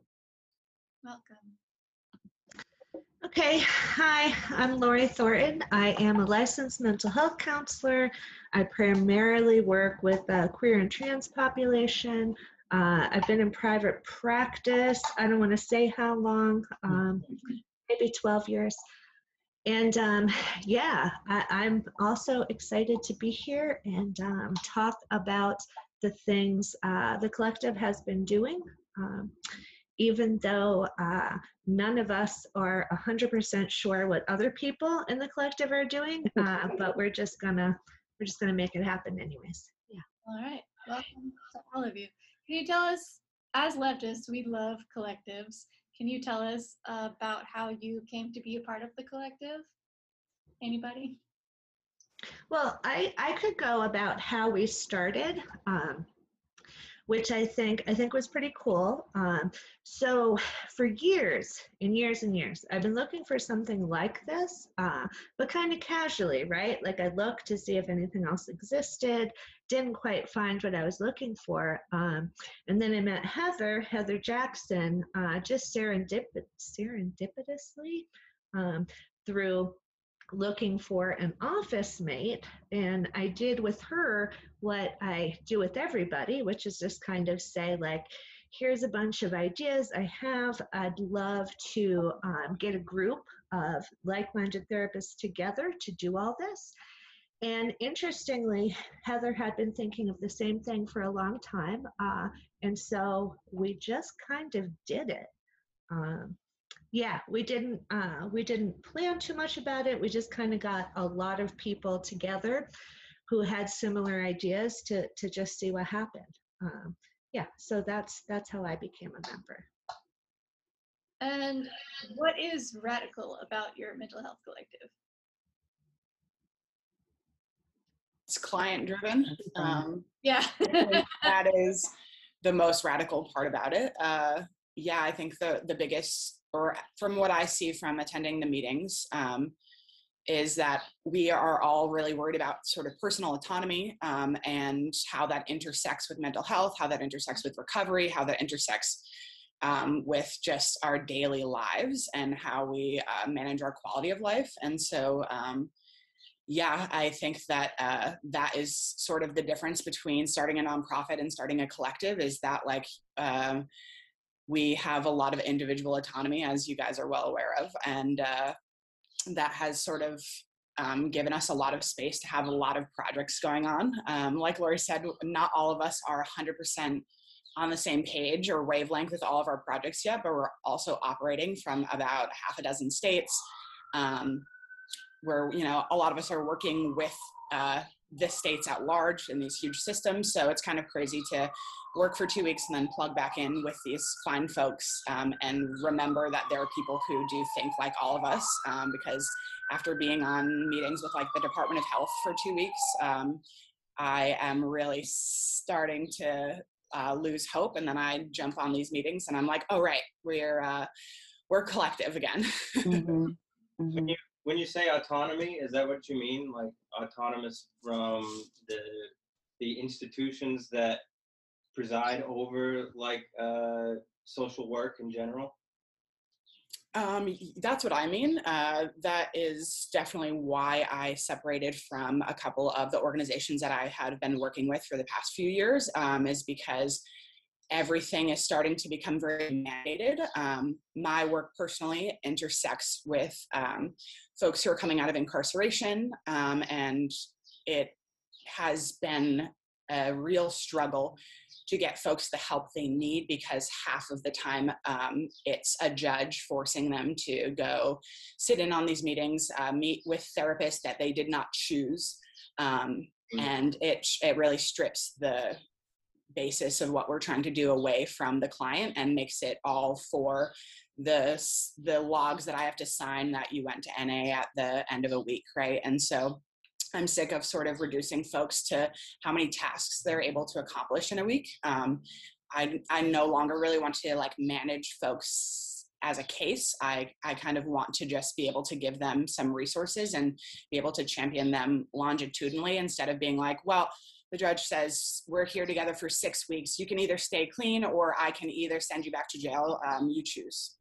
Welcome. Okay, hi, I'm Lori Thornton. I am a licensed mental health counselor. I primarily work with the queer and trans population. Uh, I've been in private practice. I don't want to say how long, um, maybe 12 years. And um, yeah, I, I'm also excited to be here and um, talk about the things uh, the collective has been doing. Even though uh, none of us are 100% sure what other people in the collective are doing, *laughs* uh, but we're just gonna we're just gonna make it happen anyways. Yeah. All right. Welcome to all of you. Can you tell us, as leftists, we love collectives. Can you tell us about how you came to be a part of the collective? Anybody? Well, I I could go about how we started. Um, which I think I think was pretty cool. Um, so for years and years and years, I've been looking for something like this, uh, but kind of casually, right? Like I looked to see if anything else existed, didn't quite find what I was looking for, um, and then I met Heather, Heather Jackson, uh, just serendip- serendipitously um, through looking for an office mate and i did with her what i do with everybody which is just kind of say like here's a bunch of ideas i have. I'd love to um, get a group of like-minded therapists together to do all this. And interestingly heather had been thinking of the same thing for a long time uh, and so we just kind of did it. Um, yeah we didn't uh, we didn't plan too much about it we just kind of got a lot of people together who had similar ideas to to just see what happened um, yeah so that's that's how i became a member And what is radical about your mental health collective? It's client driven. Um, Yeah. *laughs* That is the most radical part about it. Uh, yeah, I think the the biggest, or from what I see from attending the meetings, um, is that we are all really worried about sort of personal autonomy um, and how that intersects with mental health, how that intersects with recovery, how that intersects um, with just our daily lives and how we uh, manage our quality of life. And so, um, yeah, I think that uh, that is sort of the difference between starting a nonprofit and starting a collective is that like um, we have a lot of individual autonomy, as you guys are well aware of, and uh, that has sort of um, given us a lot of space to have a lot of projects going on. Um, like Lori said, not all of us are 100% on the same page or wavelength with all of our projects yet, but we're also operating from about half a dozen states. Um, where you know a lot of us are working with uh, the states at large in these huge systems, so it's kind of crazy to work for two weeks and then plug back in with these fine folks um, and remember that there are people who do think like all of us. Um, because after being on meetings with like the Department of Health for two weeks, um, I am really starting to uh, lose hope, and then I jump on these meetings and I'm like, oh right, we're uh, we're collective again. Mm-hmm. *laughs* When you when you say autonomy, is that what you mean? Like autonomous from the the institutions that preside over like uh, social work in general? Um, that's what I mean. Uh, that is definitely why I separated from a couple of the organizations that I had been working with for the past few years, um, is because everything is starting to become very mandated. Um, my work personally intersects with um, folks who are coming out of incarceration, um, and it has been a real struggle to get folks the help they need because half of the time um, it's a judge forcing them to go sit in on these meetings, uh, meet with therapists that they did not choose. Um, and it it really strips the basis of what we're trying to do away from the client and makes it all for the the logs that I have to sign that you went to NA at the end of a week, right? And so I'm sick of sort of reducing folks to how many tasks they're able to accomplish in a week. Um, I I no longer really want to like manage folks as a case. I I kind of want to just be able to give them some resources and be able to champion them longitudinally instead of being like, well, the judge says we're here together for six weeks. You can either stay clean or I can either send you back to jail. Um, you choose.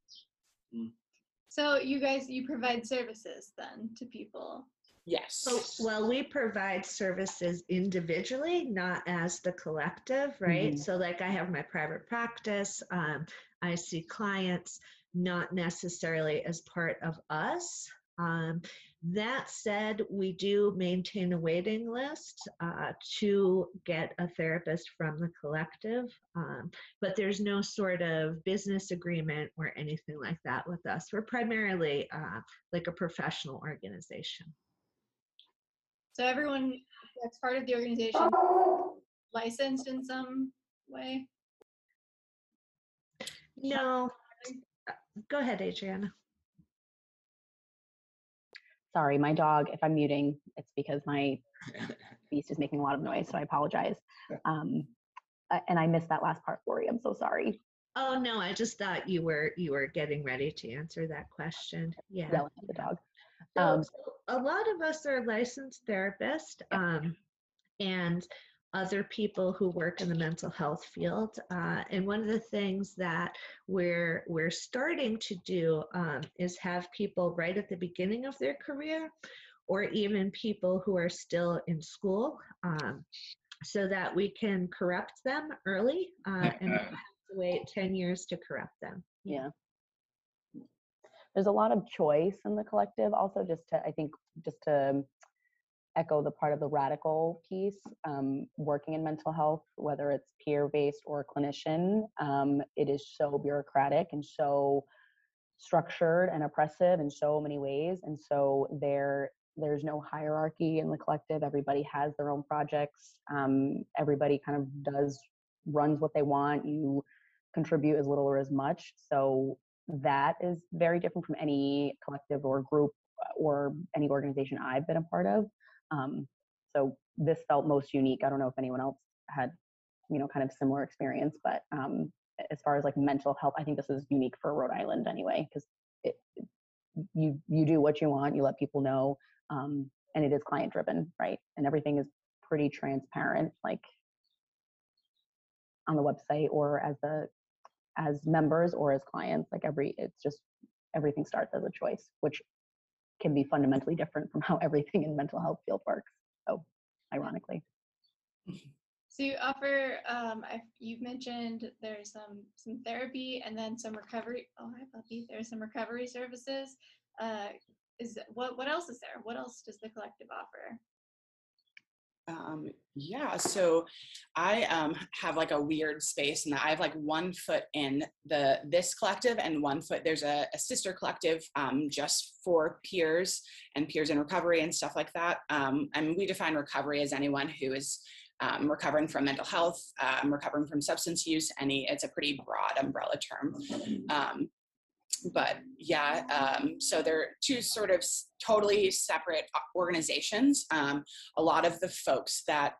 So you guys, you provide services then to people. Yes. So, well, we provide services individually, not as the collective, right? Mhm. So, like, I have my private practice, um, I see clients, not necessarily as part of us. Um, that said, we do maintain a waiting list uh, to get a therapist from the collective, um, but there's no sort of business agreement or anything like that with us. We're primarily uh, like a professional organization. So everyone that's part of the organization licensed in some way. No. Go ahead, Adriana. Sorry, my dog, if I'm muting, it's because my beast is making a lot of noise, so I apologize. Um, and I missed that last part, Lori. I'm so sorry. Oh no, I just thought you were you were getting ready to answer that question. Yeah. Yelling at the dog. So, Um, so a lot of us are licensed therapists, um, and other people who work in the mental health field. Uh, and one of the things that we're we're starting to do um, is have people right at the beginning of their career, or even people who are still in school, um, so that we can corrupt them early uh, and have to wait ten years to corrupt them. Yeah. There's a lot of choice in the collective. Also, just to, I think, just to echo the part of the radical piece, um, working in mental health, whether it's peer based or clinician, um, it is so bureaucratic and so structured and oppressive in so many ways. And so there, there's no hierarchy in the collective. Everybody has their own projects. Um, everybody kind of does runs what they want. You contribute as little or as much. So that is very different from any collective or group uh, or any organization I've been a part of. Um, so this felt most unique. I don't know if anyone else had, you know, kind of similar experience, but um, as far as like mental health, I think this is unique for Rhode Island anyway, because you you do what you want, you let people know, um, and it is client driven, right? And everything is pretty transparent, like on the website or as the as members or as clients like every it's just everything starts as a choice which can be fundamentally different from how *laughs* everything in mental health field works so ironically *laughs* So you offer, um, I, you've mentioned there's some some therapy and then some recovery. Oh, hi, puppy. There's some recovery services. Uh, is what what else is there? What else does the collective offer? Um, yeah, so I um, have like a weird space, and I have like one foot in the this collective, and one foot there's a, a sister collective um, just for peers and peers in recovery and stuff like that. Um, and we define recovery as anyone who is um, recovering from mental health, um, recovering from substance use. Any, it's a pretty broad umbrella term. Um, but yeah, um, so they're two sort of totally separate organizations. Um, a lot of the folks that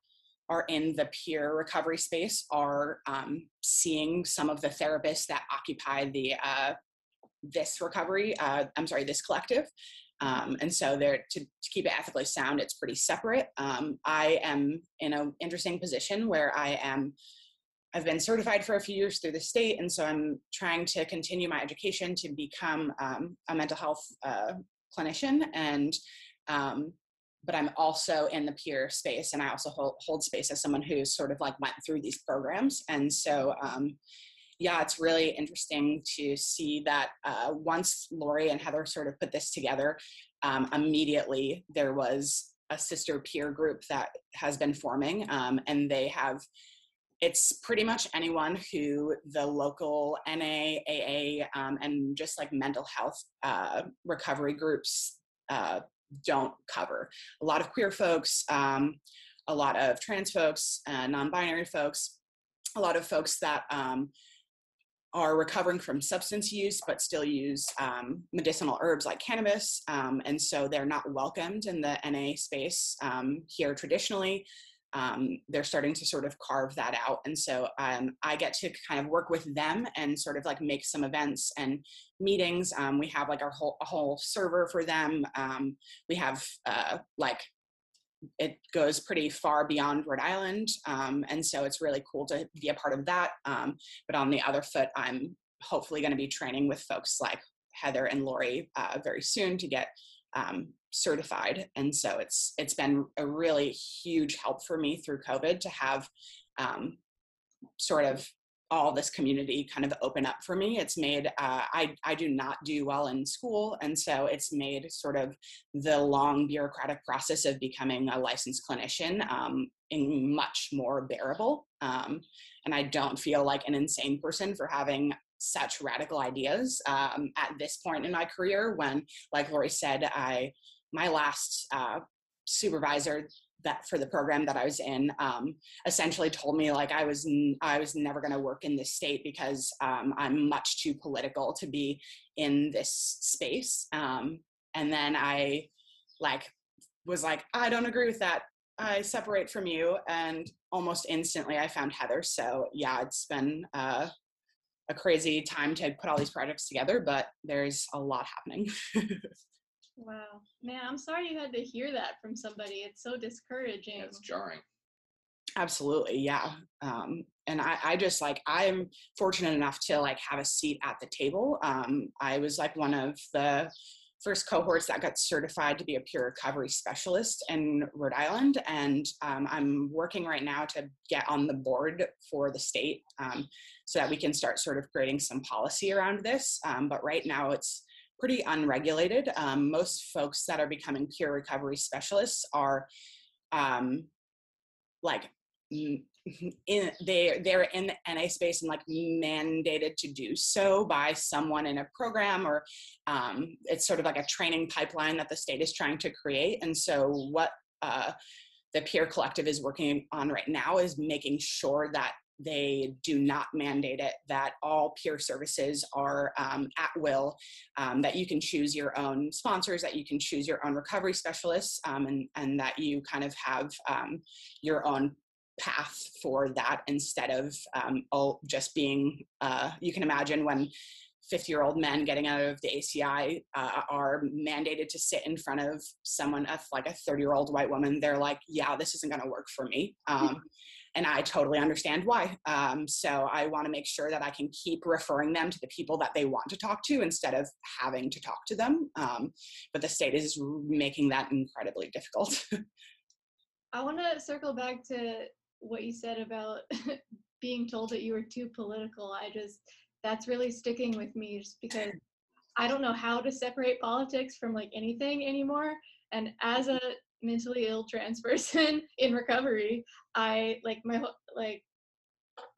are in the peer recovery space are um, seeing some of the therapists that occupy the uh, this recovery. Uh, I'm sorry, this collective. Um, and so they're to, to keep it ethically sound, it's pretty separate. Um, I am in an interesting position where I am I've been certified for a few years through the state, and so I'm trying to continue my education to become um, a mental health uh, clinician. And um, but I'm also in the peer space, and I also hold, hold space as someone who's sort of like went through these programs. And so, um, yeah, it's really interesting to see that uh, once Lori and Heather sort of put this together, um, immediately there was a sister peer group that has been forming, um, and they have it's pretty much anyone who the local NA, AA, um, and just like mental health uh, recovery groups uh, don't cover. A lot of queer folks, um, a lot of trans folks, uh, non-binary folks, a lot of folks that um, are recovering from substance use but still use um, medicinal herbs like cannabis um, and so they're not welcomed in the na space um, here traditionally um, they're starting to sort of carve that out and so um, i get to kind of work with them and sort of like make some events and meetings um, we have like our whole whole server for them we have uh, like it goes pretty far beyond Rhode Island. Um, and so it's really cool to be a part of that. Um, but on the other foot, I'm hopefully going to be training with folks like Heather and Lori uh, very soon to get um, certified. And so it's it's been a really huge help for me through COVID to have um, sort of all this community kind of open up for me. It's made uh, I I do not do well in school, and so it's made sort of the long bureaucratic process of becoming a licensed clinician um, in much more bearable. Um, and I don't feel like an insane person for having such radical ideas um, at this point in my career. When, like Lori said, I my last uh, supervisor that for the program that I was in um, essentially told me like I was n- I was never going to work in this state because um, I'm much too political to be in this space. Um, and then I like was like I don't agree with that. I separate from you, and almost instantly I found Heather. So yeah, it's been uh, a crazy time to put all these projects together, but there's a lot happening. *laughs* Wow. Man, I'm sorry you had to hear that from somebody. It's so discouraging. Yeah, it's jarring. Absolutely, yeah. Um, and I, I just like I'm fortunate enough to like have a seat at the table. Um, I was like one of the first cohorts that got certified to be a peer recovery specialist in Rhode Island, and um, I'm working right now to get on the board for the state um, so that we can start sort of creating some policy around this. Um, but right now, it's pretty unregulated. Um, most folks that are becoming peer recovery specialists are um, like *laughs* in they they're in the NA space and like mandated to do so by someone in a program or um, it's sort of like a training pipeline that the state is trying to create. And so what uh, the peer collective is working on right now is making sure that they do not mandate it, that all peer services are um, at will, um, that you can choose your own sponsors, that you can choose your own recovery specialists, um, and, and that you kind of have um, your own path for that instead of um, oh, just being, uh, you can imagine when 50 year old men getting out of the ACI uh, are mandated to sit in front of someone, like a 30 year old white woman, they're like, yeah, this isn't going to work for me. Um, and I totally understand why. Um, so I want to make sure that I can keep referring them to the people that they want to talk to instead of having to talk to them. Um, but the state is making that incredibly difficult. *laughs* I want to circle back to what you said about *laughs* being told that you were too political. I just, that's really sticking with me just because *laughs* I don't know how to separate politics from like anything anymore. And as a mentally ill trans *laughs* person in recovery i like my like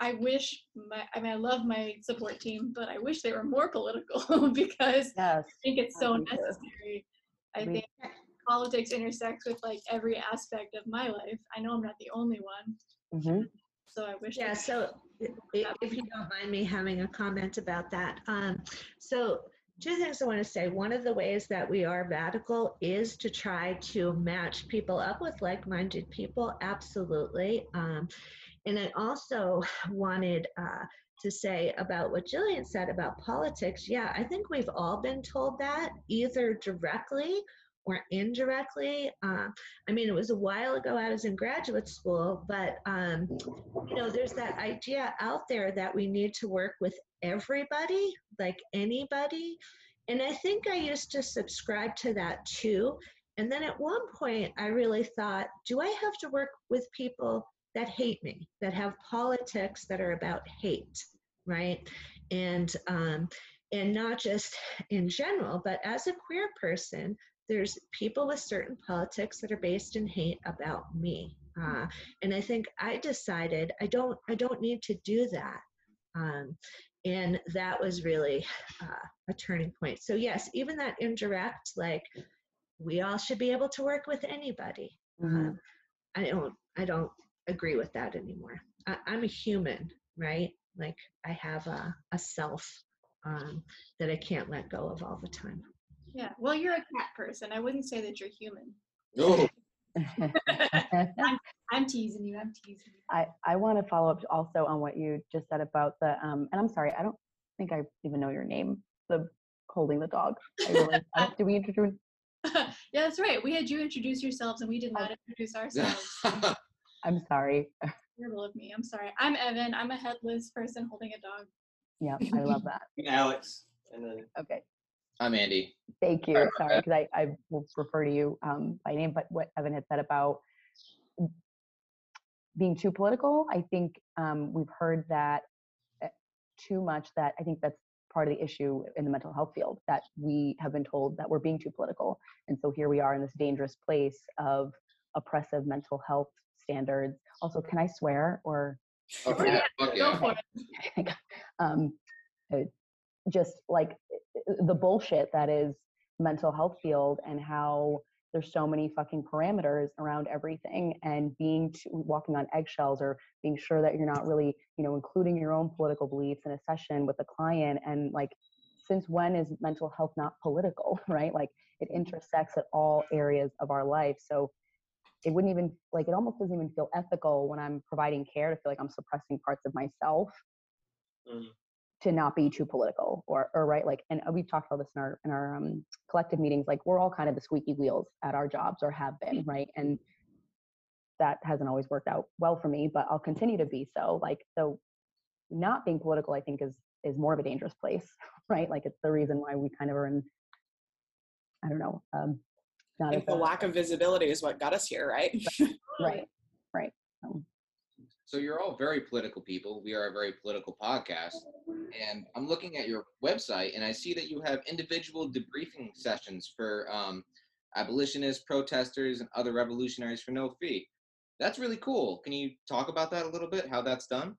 i wish my i mean i love my support team but i wish they were more political *laughs* because yes. i think it's so necessary. I think politics intersects with like every aspect of my life. I know i'm not the only one. Mm-hmm. so i wish yeah so if, if you don't mind me having a comment about that. Um so two things I want to say. One of the ways that we are radical is to try to match people up with like minded people. Absolutely. Um, and I also wanted uh, to say about what Jillian said about politics. Yeah, I think we've all been told that either directly or indirectly. Uh, I mean, it was a while ago I was in graduate school, but um, you know, there's that idea out there that we need to work with everybody, like anybody. And I think I used to subscribe to that too. And then at one point, I really thought, do I have to work with people that hate me, that have politics that are about hate, right? And um, and not just in general, but as a queer person, there's people with certain politics that are based in hate about me uh, and i think i decided i don't i don't need to do that um, and that was really uh, a turning point so yes even that indirect like we all should be able to work with anybody mm-hmm. um, i don't I don't agree with that anymore. I, I'm a human, right? Like I have a, a self um, that I can't let go of all the time. Yeah. Well, you're a cat person. I wouldn't say that you're human. Oh, *laughs* I'm teasing you. I'm teasing you. I, I want to follow up also on what you just said about the um and I'm sorry I don't think I even know your name the holding the dog. I really, *laughs* I, did we introduce? *laughs* yeah, that's right. We had you introduce yourselves, and we did not introduce ourselves. I'm sorry. Terrible of me. I'm sorry. I'm Evan. I'm a headless person holding a dog. Yeah, I love that. Alex, and then Okay, I'm Andy. thank you. Sorry Sorry, because I I will refer to you um by name, but what Evan had said about being too political, I think um, we've heard that uh, too much. That I think that's part of the issue in the mental health field that we have been told that we're being too political, and so here we are in this dangerous place of oppressive mental health standards. Also, can I swear or? Oh, yeah, fuck Go for it. *laughs* *laughs* um, uh, just like the bullshit that is mental health field and how there's so many fucking parameters around everything and being to, walking on eggshells or being sure that you're not really you know including your own political beliefs in a session with a client and like since when is mental health not political *laughs* right? Like it intersects at all areas of our life. So it wouldn't even like it almost doesn't even feel ethical when i'm providing care to feel like i'm suppressing parts of myself. Mm. To not be too political or or right like and we've talked about this in our in our um, collective meetings like we're all kind of the squeaky wheels at our jobs or have been right and that hasn't always worked out well for me but i'll continue to be so like so not being political i think is is more of a dangerous place *laughs* right like it's the reason why we kind of are in i don't know um not think the lack of visibility is what got us here, right? right *laughs* right um, So you're all very political people. We are a very political podcast. And I'm looking at your website and I see that you have individual debriefing sessions for um, abolitionists, protesters, and other revolutionaries for no fee. That's really cool. Can you talk about that a little bit, how that's done?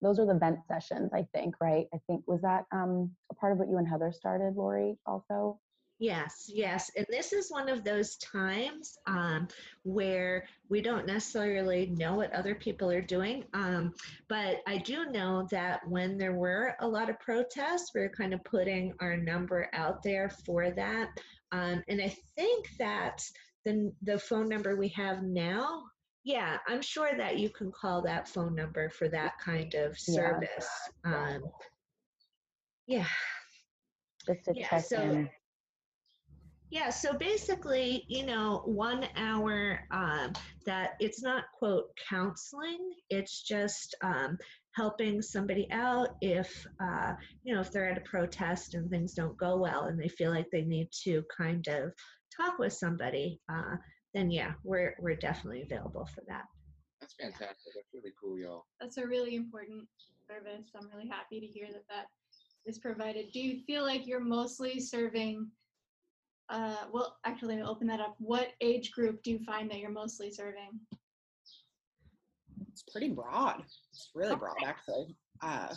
those are the vent sessions i think right i think was that um a part of what you and heather started lori also Yes, yes. And this is one of those times um, where we don't necessarily know what other people are doing. Um, but I do know that when there were a lot of protests, we are kind of putting our number out there for that. Um, and I think that the, the phone number we have now, yeah, I'm sure that you can call that phone number for that kind of Yeah. service. Um, yeah. just to Yeah, check so- in Yeah, so basically, you know, one hour um, that it's not quote counseling, it's just um, helping somebody out if, uh, you know, if they're at a protest and things don't go well and they feel like they need to kind of talk with somebody, uh, then yeah, we're, we're definitely available for that. That's fantastic. That's really cool, y'all. That's a really important service. I'm really happy to hear that that is provided. Do you feel like you're mostly serving? Uh, well, actually, me open that up. What age group do you find that you're mostly serving? It's pretty broad. It's really broad, actually. Uh,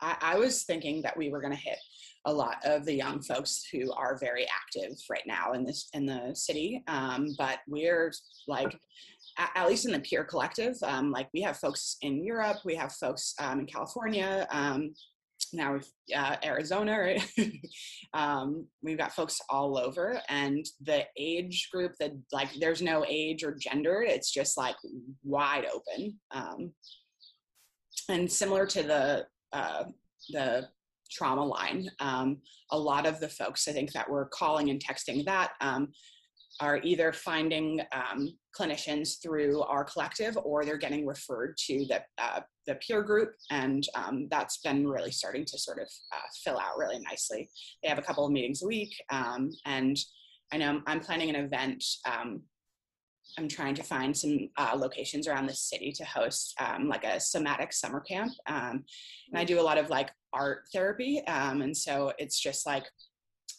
I, I was thinking that we were going to hit a lot of the young folks who are very active right now in this in the city, um, but we're like. At least in the peer collective, um, like we have folks in Europe, we have folks um, in California, um, now we've uh, Arizona, right? *laughs* um, we've got folks all over, and the age group that like there's no age or gender. It's just like wide open. Um, and similar to the uh, the trauma line, um, a lot of the folks I think that were calling and texting that um, are either finding um, clinicians through our collective or they're getting referred to the, uh, the peer group. And um, that's been really starting to sort of uh, fill out really nicely. They have a couple of meetings a week. Um, and I know I'm planning an event. Um, I'm trying to find some uh, locations around the city to host um, like a somatic summer camp. Um, and I do a lot of like art therapy. Um, and so it's just like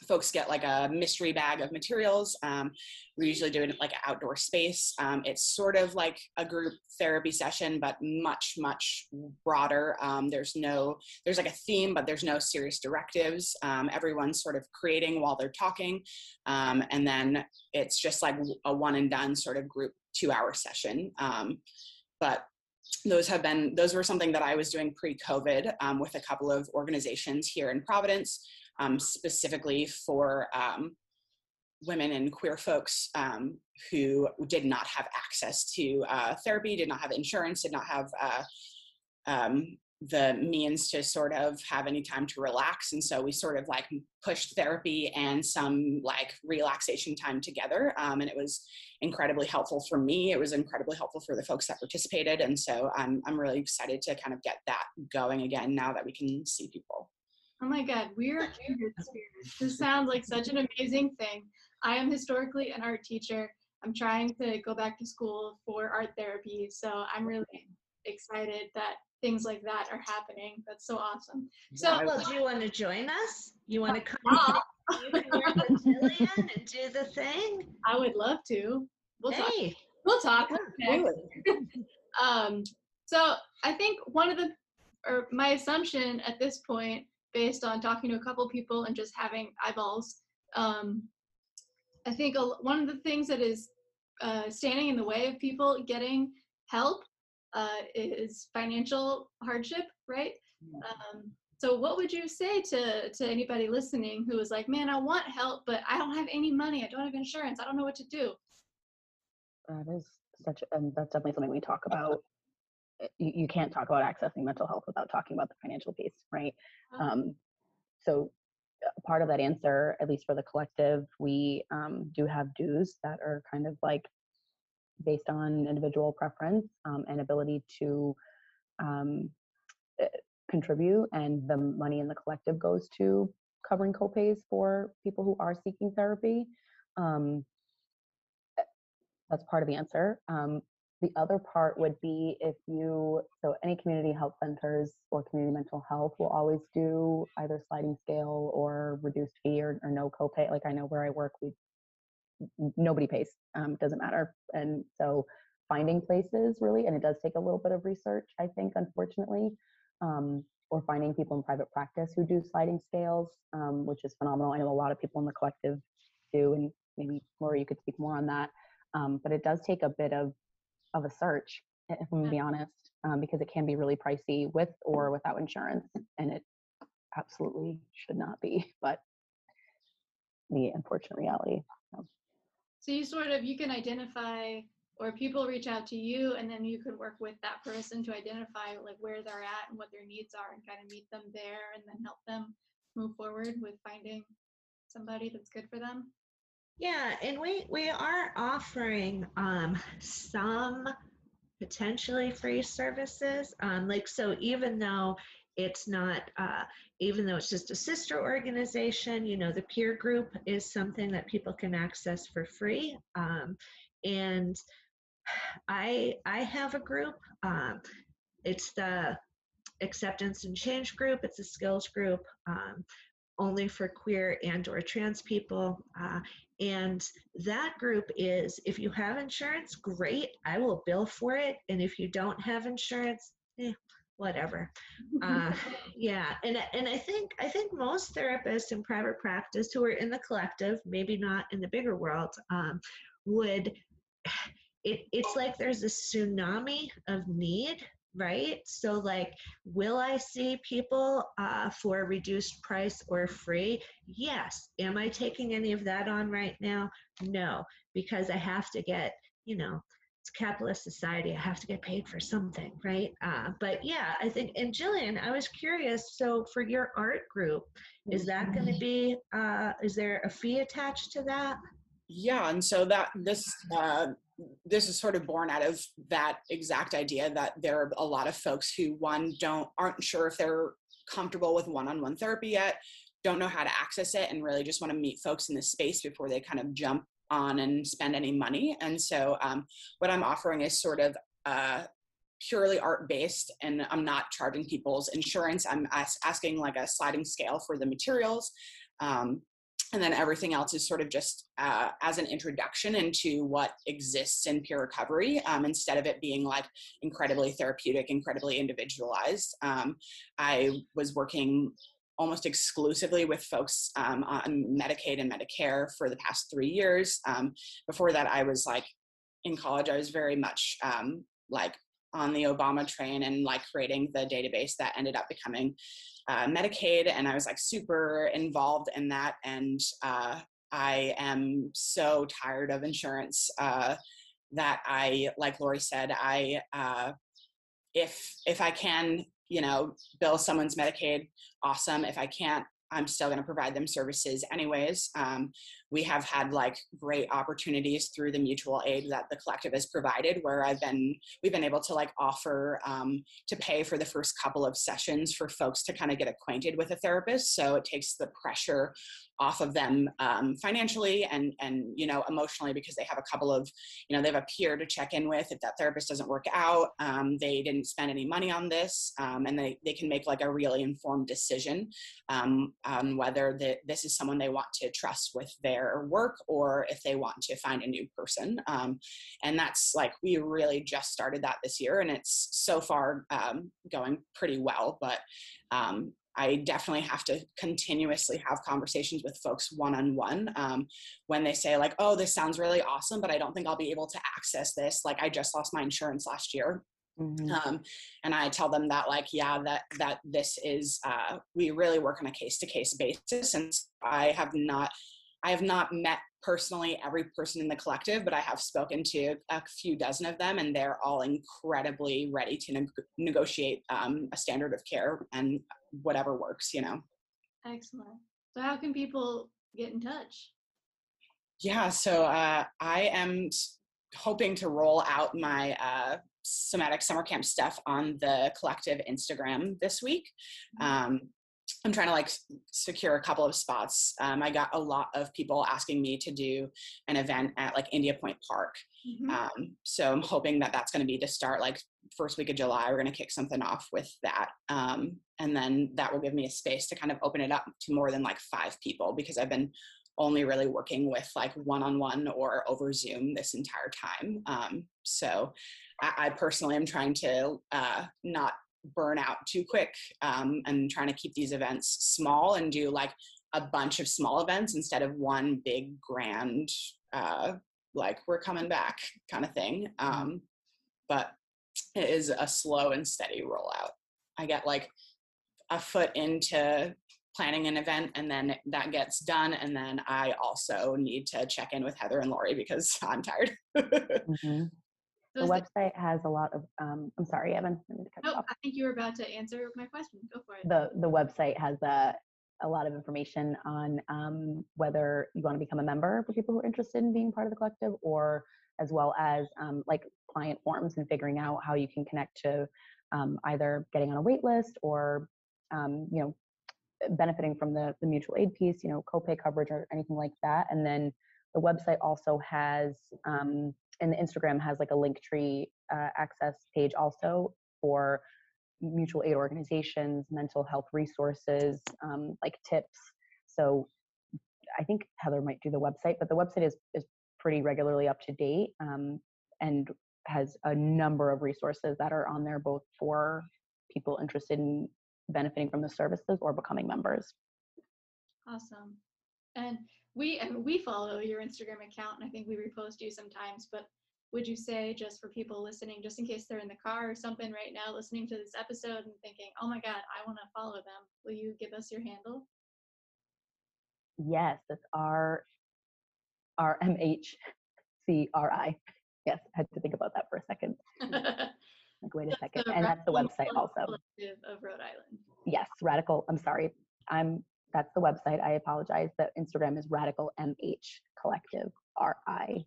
folks get like a mystery bag of materials. Um, we usually doing it like an outdoor space. Um, it's sort of like a group therapy session, but much, much broader. Um, there's no, there's like a theme, but there's no serious directives. Um, everyone's sort of creating while they're talking. Um, and then it's just like a one and done sort of group two hour session. Um, but those have been those were something that i was doing pre-covid um, with a couple of organizations here in providence um, specifically for um, women and queer folks um, who did not have access to uh, therapy did not have insurance did not have uh, um, the means to sort of have any time to relax. And so we sort of like pushed therapy and some like relaxation time together um, and it was incredibly helpful for me. It was incredibly helpful for the folks that participated. And so i'm, I'm really excited to kind of get that going again now that we can see people Oh my God, we're *laughs* kindred spirits. This sounds like such an amazing thing. I am historically an art teacher. I'm trying to go back to school for art therapy, so I'm really excited that things like that are happening. That's so awesome. So, well, do you want to join us? You want to *laughs* come? you can work with Jillian and do the thing. I would love to. We'll hey. talk. We'll talk. *laughs* um, so I think one of the, or my assumption at this point based on talking to a couple people and just having eyeballs. Um, I think a, one of the things that is uh, standing in the way of people getting help uh, is financial hardship, right? Um, so, what would you say to to anybody listening who is like, "Man, I want help, but I don't have any money. I don't have insurance. I don't know what to do." That is such, and that's definitely something we talk about you, you can't talk about accessing mental health without talking about the financial piece, right? Uh-huh. Um, so uh, part of that answer, at least for the collective, we um, do have dues that are kind of like based on individual preference um, and ability to um, eh, contribute, and the money in the collective goes to covering copays for people who are seeking therapy. Um, eh, that's part of the answer. The other part would be if you, so any community health centers or community mental health will always do either sliding scale or reduced fee or, or no copay. Like I know where I work, we nobody pays, um, doesn't matter. And so finding places really, and it does take a little bit of research, I think, unfortunately, um, or finding people in private practice who do sliding scales, um, which is phenomenal. I know a lot of people in the collective do, and maybe Laura, you could speak more on that. Um, but it does take a bit of of a search, if I'm gonna be honest, um, because it can be really pricey with or without insurance, and it absolutely should not be, *laughs* but the unfortunate reality. So. So you sort of you can identify or people reach out to you and then you can work with that person to identify like where they're at and what their needs are and kind of meet them there and then help them move forward with finding somebody that's good for them. Yeah, and we we are offering um, some potentially free services. Um, like so, even though it's not, uh, even though it's just a sister organization, you know, the peer group is something that people can access for free. Um, and I I have a group. Um, it's the acceptance and change group. It's a skills group. Um, only for queer and or trans people uh, and that group is if you have insurance great i will bill for it. And if you don't have insurance eh, whatever. Uh, *laughs* yeah and and i think i think most therapists in private practice who are in the collective maybe not in the bigger world um, would it, it's like there's a tsunami of need right? So, like, will I see people uh, for a reduced price or free? Yes. Am I taking any of that on right now? No, because I have to get, you know, it's capitalist society. I have to get paid for something, right? Uh, but yeah, I think, and Jillian, I was curious. So, for your art group, is that going to be, uh, is there a fee attached to that? Yeah, and so that this uh, this is sort of born out of that exact idea that there are a lot of folks who one don't aren't sure if they're comfortable with one-on-one therapy yet don't know how to access it and really just want to meet folks in the space before they kind of jump on and spend any money. And so um, what i'm offering is sort of uh, purely art based and i'm not charging people's insurance. I'm as- asking like a sliding scale for the materials um, and then everything else is sort of just uh, as an introduction into what exists in peer recovery um, instead of it being like incredibly therapeutic incredibly individualized. Um, i was working almost exclusively with folks um, on medicaid and medicare for the past three years. Um, before that i was like in college i was very much um, like on the obama train and like creating the database that ended up becoming uh, Medicaid, and I was like super involved in that. And uh, I am so tired of insurance uh, that I, like Lori said, I uh, if if I can, you know, bill someone's Medicaid, awesome. If I can't, I'm still going to provide them services anyways. Um, we have had like great opportunities through the mutual aid that the collective has provided, where I've been we've been able to like offer um, to pay for the first couple of sessions for folks to kind of get acquainted with a therapist. So it takes the pressure off of them um, financially and and you know emotionally because they have a couple of you know they have a peer to check in with if that therapist doesn't work out um, they didn't spend any money on this um, and they, they can make like a really informed decision um, on whether the, this is someone they want to trust with their work or if they want to find a new person um, and that's like we really just started that this year and it's so far um, going pretty well but um, I definitely have to continuously have conversations with folks one on one when they say, like, oh, this sounds really awesome, but I don't think I'll be able to access this. Like, I just lost my insurance last year. Mm-hmm. Um, and I tell them that, like, yeah, that that this is uh, we really work on a case to case basis, and I have not, I have not met personally every person in the collective, but I have spoken to a few dozen of them, and they're all incredibly ready to ne- negotiate um, a standard of care and whatever works, you know. Excellent. So, how can people get in touch? Yeah, so uh, I am hoping to roll out my uh, somatic summer camp stuff on the collective Instagram this week. Mm-hmm. Um, I'm trying to like secure a couple of spots. Um, I got a lot of people asking me to do an event at like India Point Park. Mm-hmm. Um, so I'm hoping that that's going to be to start like first week of July. We're going to kick something off with that. Um, and then that will give me a space to kind of open it up to more than like five people because I've been only really working with like one-on-one or over Zoom this entire time. Um, so I, I, personally am trying to uh, not burn out too quick um, and trying to keep these events small and do like a bunch of small events instead of one big grand uh, like we're coming back kind of thing mm-hmm. um, but it is a slow and steady rollout. I get like a foot into planning an event and then that gets done and then i also need to check in with heather and lori because *laughs* i'm tired. Mm-hmm the website has a lot of um, i'm sorry evan no, i think you were about to answer my question. Go for it. The the website has a, a lot of information on um, whether you want to become a member for people who are interested in being part of the collective or as well as um, like client forms and figuring out how you can connect to um, either getting on a wait list or um, you know benefiting from the, the mutual aid piece you know copay coverage or anything like that. And then the website also has um, and Instagram has like a link tree uh, access page also for mutual aid organizations, mental health resources, um, like tips. So I think Heather might do the website, but the website is is pretty regularly up to date um, and has a number of resources that are on there both for people interested in benefiting from the services or becoming members. Awesome. And we and we follow your Instagram account, and I think we repost you sometimes. But would you say, just for people listening, just in case they're in the car or something right now, listening to this episode and thinking, "Oh my God, I want to follow them," will you give us your handle? Yes, it's R R M H C R I. Yes, I had to think about that for a second. *laughs* like, wait a second, and that's the website also. Of Rhode Island. Yes, radical. I'm sorry. I'm that's the website. I apologize. The Instagram is Radical MH Collective R I,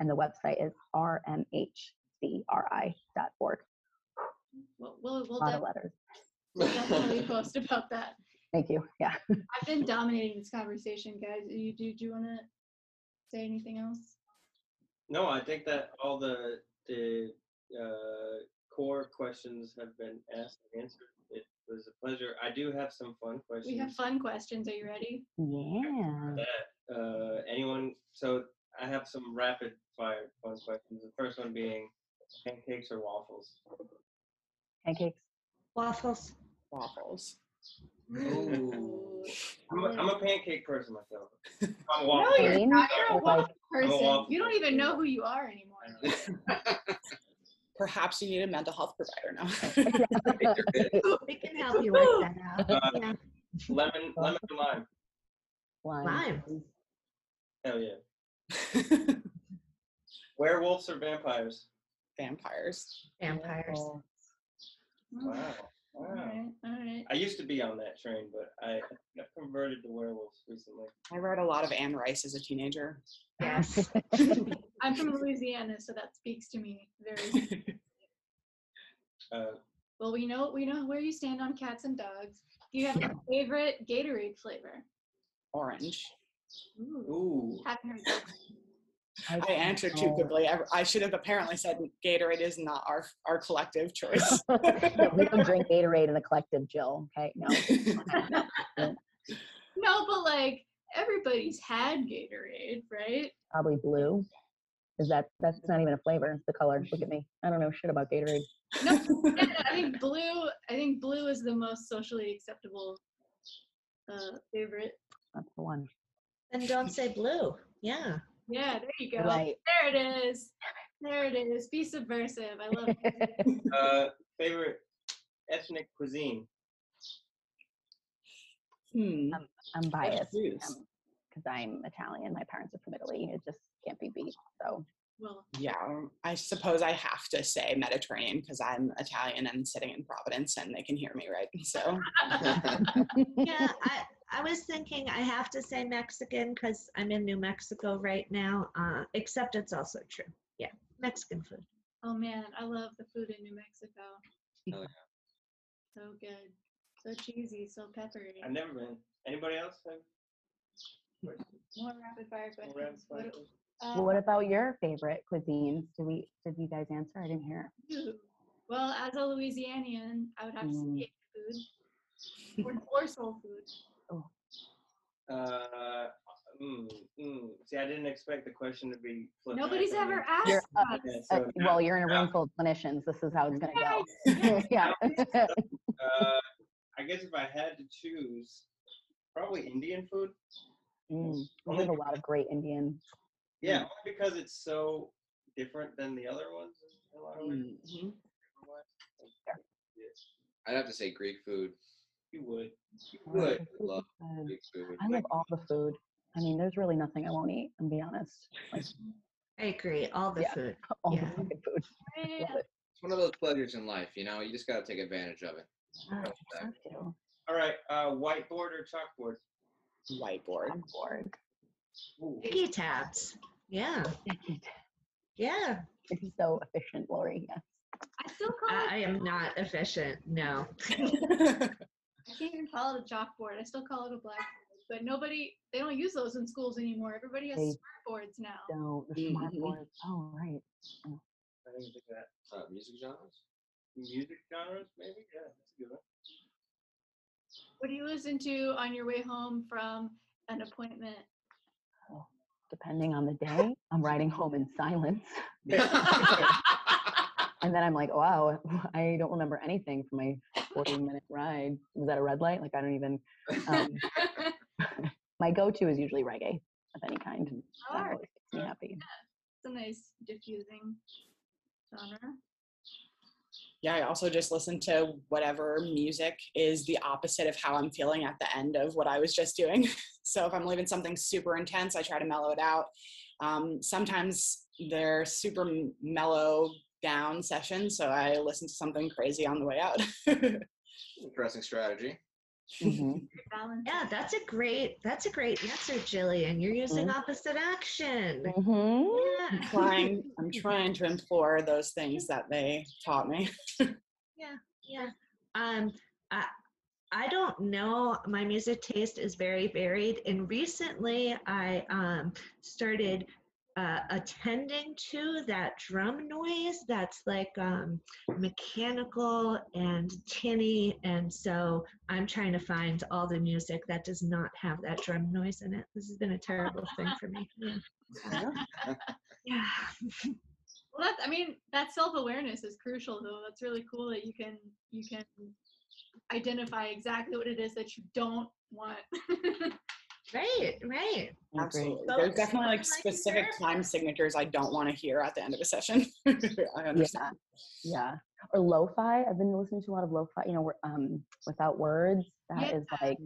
and the website is rmhcri.org. Well, we'll, we'll a lot of letters. We'll definitely post about that. Thank you. Yeah. I've been dominating this conversation, guys. You do, do you want to say anything else? No, I think that all the the uh, core questions have been asked and answered. It It was a pleasure. I do have some fun questions. We have fun questions. Are you ready? Yeah. that uh, anyone. So I have some rapid fire fun questions. The first one being pancakes or waffles. Pancakes. Waffles. Waffles. Ooh. I'm a, I'm a pancake person myself. I'm a No, waffle. you're Plain not. You're a waffle person. waffle You don't even know who you are anymore. *laughs* Perhaps you need a mental health provider now. *laughs* We can help you work that out. Uh, yeah. lemon, lemon and lime. Lime. Lime. Hell yeah. *laughs* Werewolves or vampires? Vampires. Vampires. Wow. Wow. All right. All right. I used to be on that train, but I got converted to werewolves recently. I read a lot of Anne Rice as a teenager. Yes. *laughs* I'm from Louisiana, so that speaks to me very. *laughs* Uh, well, we know we know where you stand on cats and dogs. Do you have a *laughs* favorite Gatorade flavor? Orange. Ooh, ooh. Haven't heard that. I answered too quickly. I, I should have apparently said Gatorade is not our our collective *laughs* choice. we don't drink Gatorade in the collective, Jill. Okay, no. *laughs* No, but like everybody's had Gatorade, right? Probably blue. Is that that's not even a flavor? It's the color. Look at me. I don't know shit about Gatorade. No, *laughs* yeah, I think blue. I think blue is the most socially acceptable uh, favorite. That's the one. And don't say blue. Yeah. Yeah, there you go. Right. There it is. There it is. Be subversive. I love it. *laughs* Uh, favorite ethnic cuisine? hmm. I'm biased because I'm Italian. My parents are from Italy. It just can't be beat. So Well, Yeah, um, I suppose I have to say Mediterranean because I'm Italian and sitting in Providence and they can hear me, right? So *laughs* Yeah. I, I was thinking I have to say Mexican because I'm in New Mexico right now, uh, except it's also true. Yeah. Mexican food. oh man, I love the food in New Mexico. Hell yeah. So good. So cheesy, so peppery. I've never been. Anybody else? More rapid fire more rapid fire What- questions? uh, what about your favorite cuisines? Did we did you guys answer? I didn't hear. Well, as a Louisianian, I would have to Mm. say food or, or soul food. Uh, mm, mm. See, I didn't expect the question to be. flipped Nobody's back on ever asked You're us. Yeah, Uh, so well, you're in a now- room full of clinicians. This is how it's gonna go. *laughs* Yeah. Uh, I guess if I had to choose, probably Indian food. Mm, we have a lot of great Indian. Yeah, only because it's so different than the other ones in a lot of ways. mhm. I'd have to say Greek food. You would. You Oh, would. the food is Love food. I love all the food. I mean, there's really nothing I won't eat. I'm be honest. Like *laughs* I agree. All the Yeah. food. *laughs* all Yeah. the fucking food. It. It's one of those pleasures in life, you know. You just got to take advantage of it. I have. All right, uh, whiteboard or chalkboard? Whiteboard. I'm bored. Ooh. Sticky tabs. Yeah. Yeah. It's so efficient, Lori. Yes. I still call I, it. I am not efficient. No. *laughs* I can't even call it a chalkboard. I still call it a blackboard. But nobody, they don't use those in schools anymore. Everybody has They smart boards now. So the smart Mhm. boards. Oh, right. I didn't think of that. Uh, music genres? Music genres, maybe? Yeah, that's a good one. What do you listen to on your way home from an appointment? Depending on the day, I'm riding home in silence. *laughs* *laughs* And then I'm like, wow, *laughs* I don't remember anything from my 40 minute ride. Was that a red light? Like, I don't even. Um, *laughs* *laughs* my go to is usually reggae of any kind. and That always makes me happy. Yeah. It's a nice diffusing genre. yeah, I also just listen to whatever music is the opposite of how I'm feeling at the end of what I was just doing. *laughs* So if I'm leaving something super intense, I try to mellow it out. Um, sometimes they're super mellow down session, so I listen to something crazy on the way out. *laughs* Interesting strategy. *laughs* Mhm. Yeah, that's a great that's a great answer, Jillian. You're using Mhm. opposite action. Mhm. I'm Yeah. trying, I'm *laughs* trying to implore those things that they taught me. Yeah, yeah. Um I I don't know. My music taste is very varied and recently I um started uh, attending to that drum noise that's like um, mechanical and tinny. And so I'm trying to find all the music that does not have that drum noise in it. This has been a terrible thing for me. *laughs* Yeah. yeah. *laughs* Well, that's, I mean, that self-awareness is crucial though. That's really cool that you can, you can identify exactly what it is that you don't want. *laughs* Right, right. Absolutely. So- There's definitely like Like specific here? time signatures I don't want to hear at the end of a session. *laughs* I understand. Yeah. Or lo-fi. I've been listening to a lot of lo-fi, you know, where, um, without words. That is Yeah. like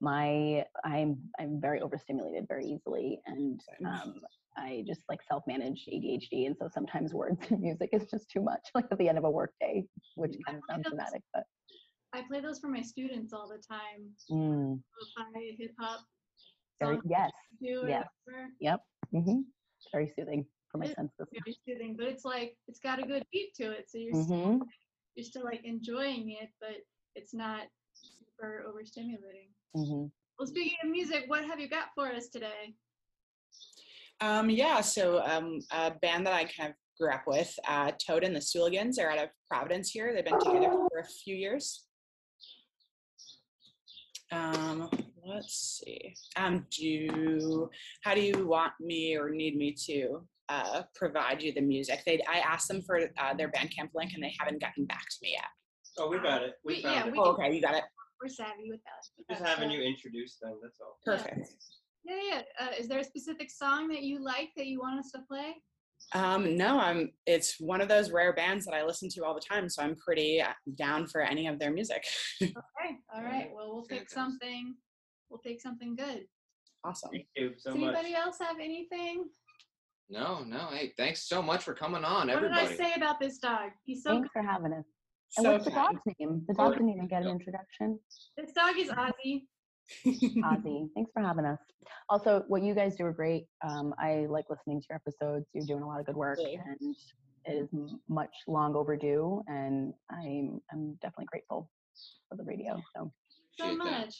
my I'm I'm very overstimulated very easily and um I just like self-manage ADHD and so sometimes *laughs* words and music is just too much like at the end of a work day, which kind of sounds dramatic, but I play those for my students all the time. mm, Lo-fi, hip hop, very, songs yes. do or yes. whatever. Yep. hmm Very soothing for my It- senses. Very soothing, but it's like it's got a good beat to it, so you're still, hmm you're still like enjoying it, but it's not super overstimulating. hmm Well, speaking of music, what have you got for us today? Um, yeah, so um, a band that I kind of grew up with, uh, Toad and the Stooligans, are out of Providence here. They've been together for a few years. Um, let's see. Um, do you, how do you want me or need me to uh, provide you the music? They, I asked them for uh, their Bandcamp link and they haven't gotten back to me yet. Oh, we got it. We We- found yeah, it. we- Oh, okay, you got it. We're savvy with that. with Just having stuff. you introduce them. That's all. Perfect. Yeah, yeah. Uh, is there a specific song that you like that you want us to play? Um, no, I'm. It's one of those rare bands that I listen to all the time, so I'm pretty uh, down for any of their music. *laughs* Okay. All right. Well, we'll pick something. We'll pick something good. awesome. Thank you so Does much. anybody else have anything? No, no. Hey, thanks so much for coming on, What everybody. What did I say about this dog? He's so Thanks good. for having us. And So what's the dog's name? The dog didn't even get an introduction. This dog is Ozzy. *laughs* Ozzy, thanks for having us. Also, what you guys do are great. Um, I like listening to your episodes. You're doing a lot of good work, Really? and it is much long overdue. And I'm I'm definitely grateful for the radio. So so Appreciate that. much.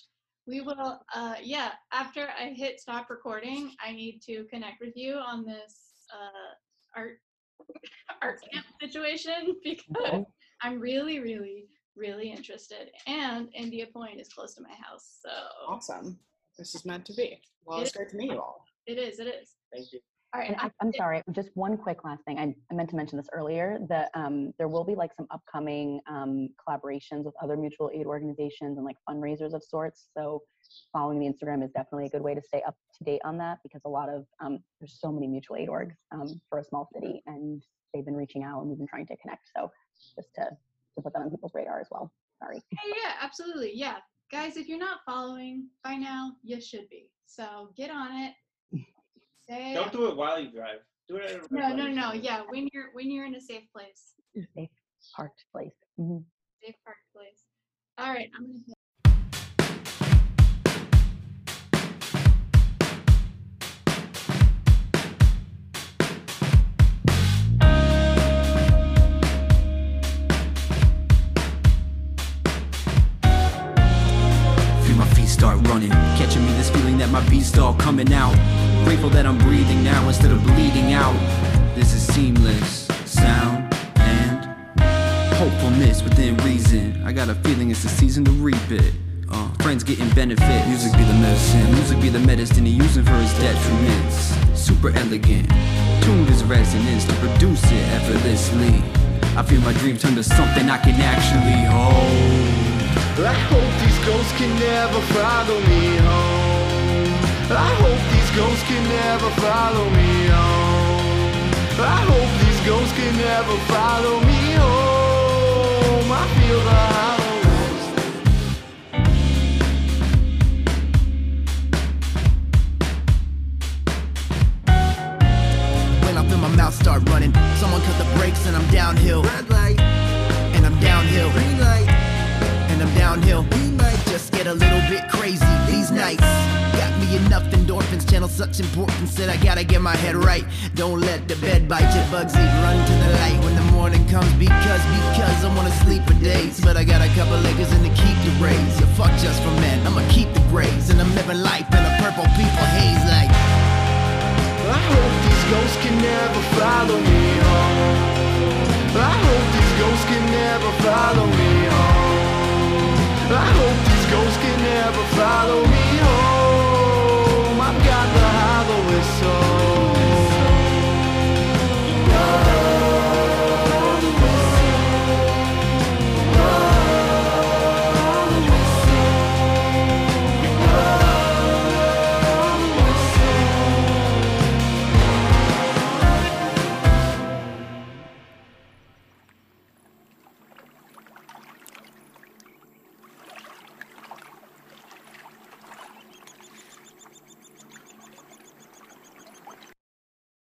We will, uh, yeah, after I hit stop recording, I need to connect with you on this uh, art *laughs* art camp situation *laughs* because Okay. I'm really, really, really interested. And India Point is close to my house. So awesome. This is meant to be. Well, it's great to meet you all. it is, it is. Thank you. All right. And I, I'm sorry, just one quick last thing. I, I meant to mention this earlier that um, there will be like some upcoming um, collaborations with other mutual aid organizations and like fundraisers of sorts. So following the Instagram is definitely a good way to stay up to date on that because a lot of um, there's so many mutual aid orgs um, for a small city and they've been reaching out and we've been trying to connect. So just to, to put that on people's radar as well. Sorry. Yeah, yeah, absolutely. Yeah. Guys, if you're not following by now, you should be. So get on it. Say Don't do it while you drive. Do it. At a no, no, no. Yeah, when you're when you're in a safe place. Safe parked place. Mhm. Safe park place. All right, I'm gonna hit Feel my feet start running, my beast all coming out. Grateful that I'm breathing now instead of bleeding out. This is seamless sound and hopefulness within reason. I got a feeling it's the season to reap it. Uh, friends getting benefit. Music be the medicine, music be the medicine he using for his detriments. Super elegant, tuned his resonance to produce it effortlessly. I feel my dreams turn to something I can actually hold. I hope these ghosts can never follow me home. I hope these ghosts can never follow me home. I hope these ghosts can never follow me home. I feel the hollowness. When I feel my mouth start running, someone cut the brakes and I'm downhill. Red light, and I'm downhill. Green light, and I'm downhill. Let's get a little bit crazy these nights. Got me enough endorphins, channel such importance that I gotta get my head right. Don't let the bed bite you, Bugsy. Run to the light when the morning comes because, because I wanna sleep for days. But I got a couple acres in to keep the graves. You fuck just for men, I'ma keep the graves And I'm living life in a purple people haze like. I hope these ghosts can never follow me home. I hope these ghosts can never follow me home. I hope ghost can never follow me home. I've got the hollowest soul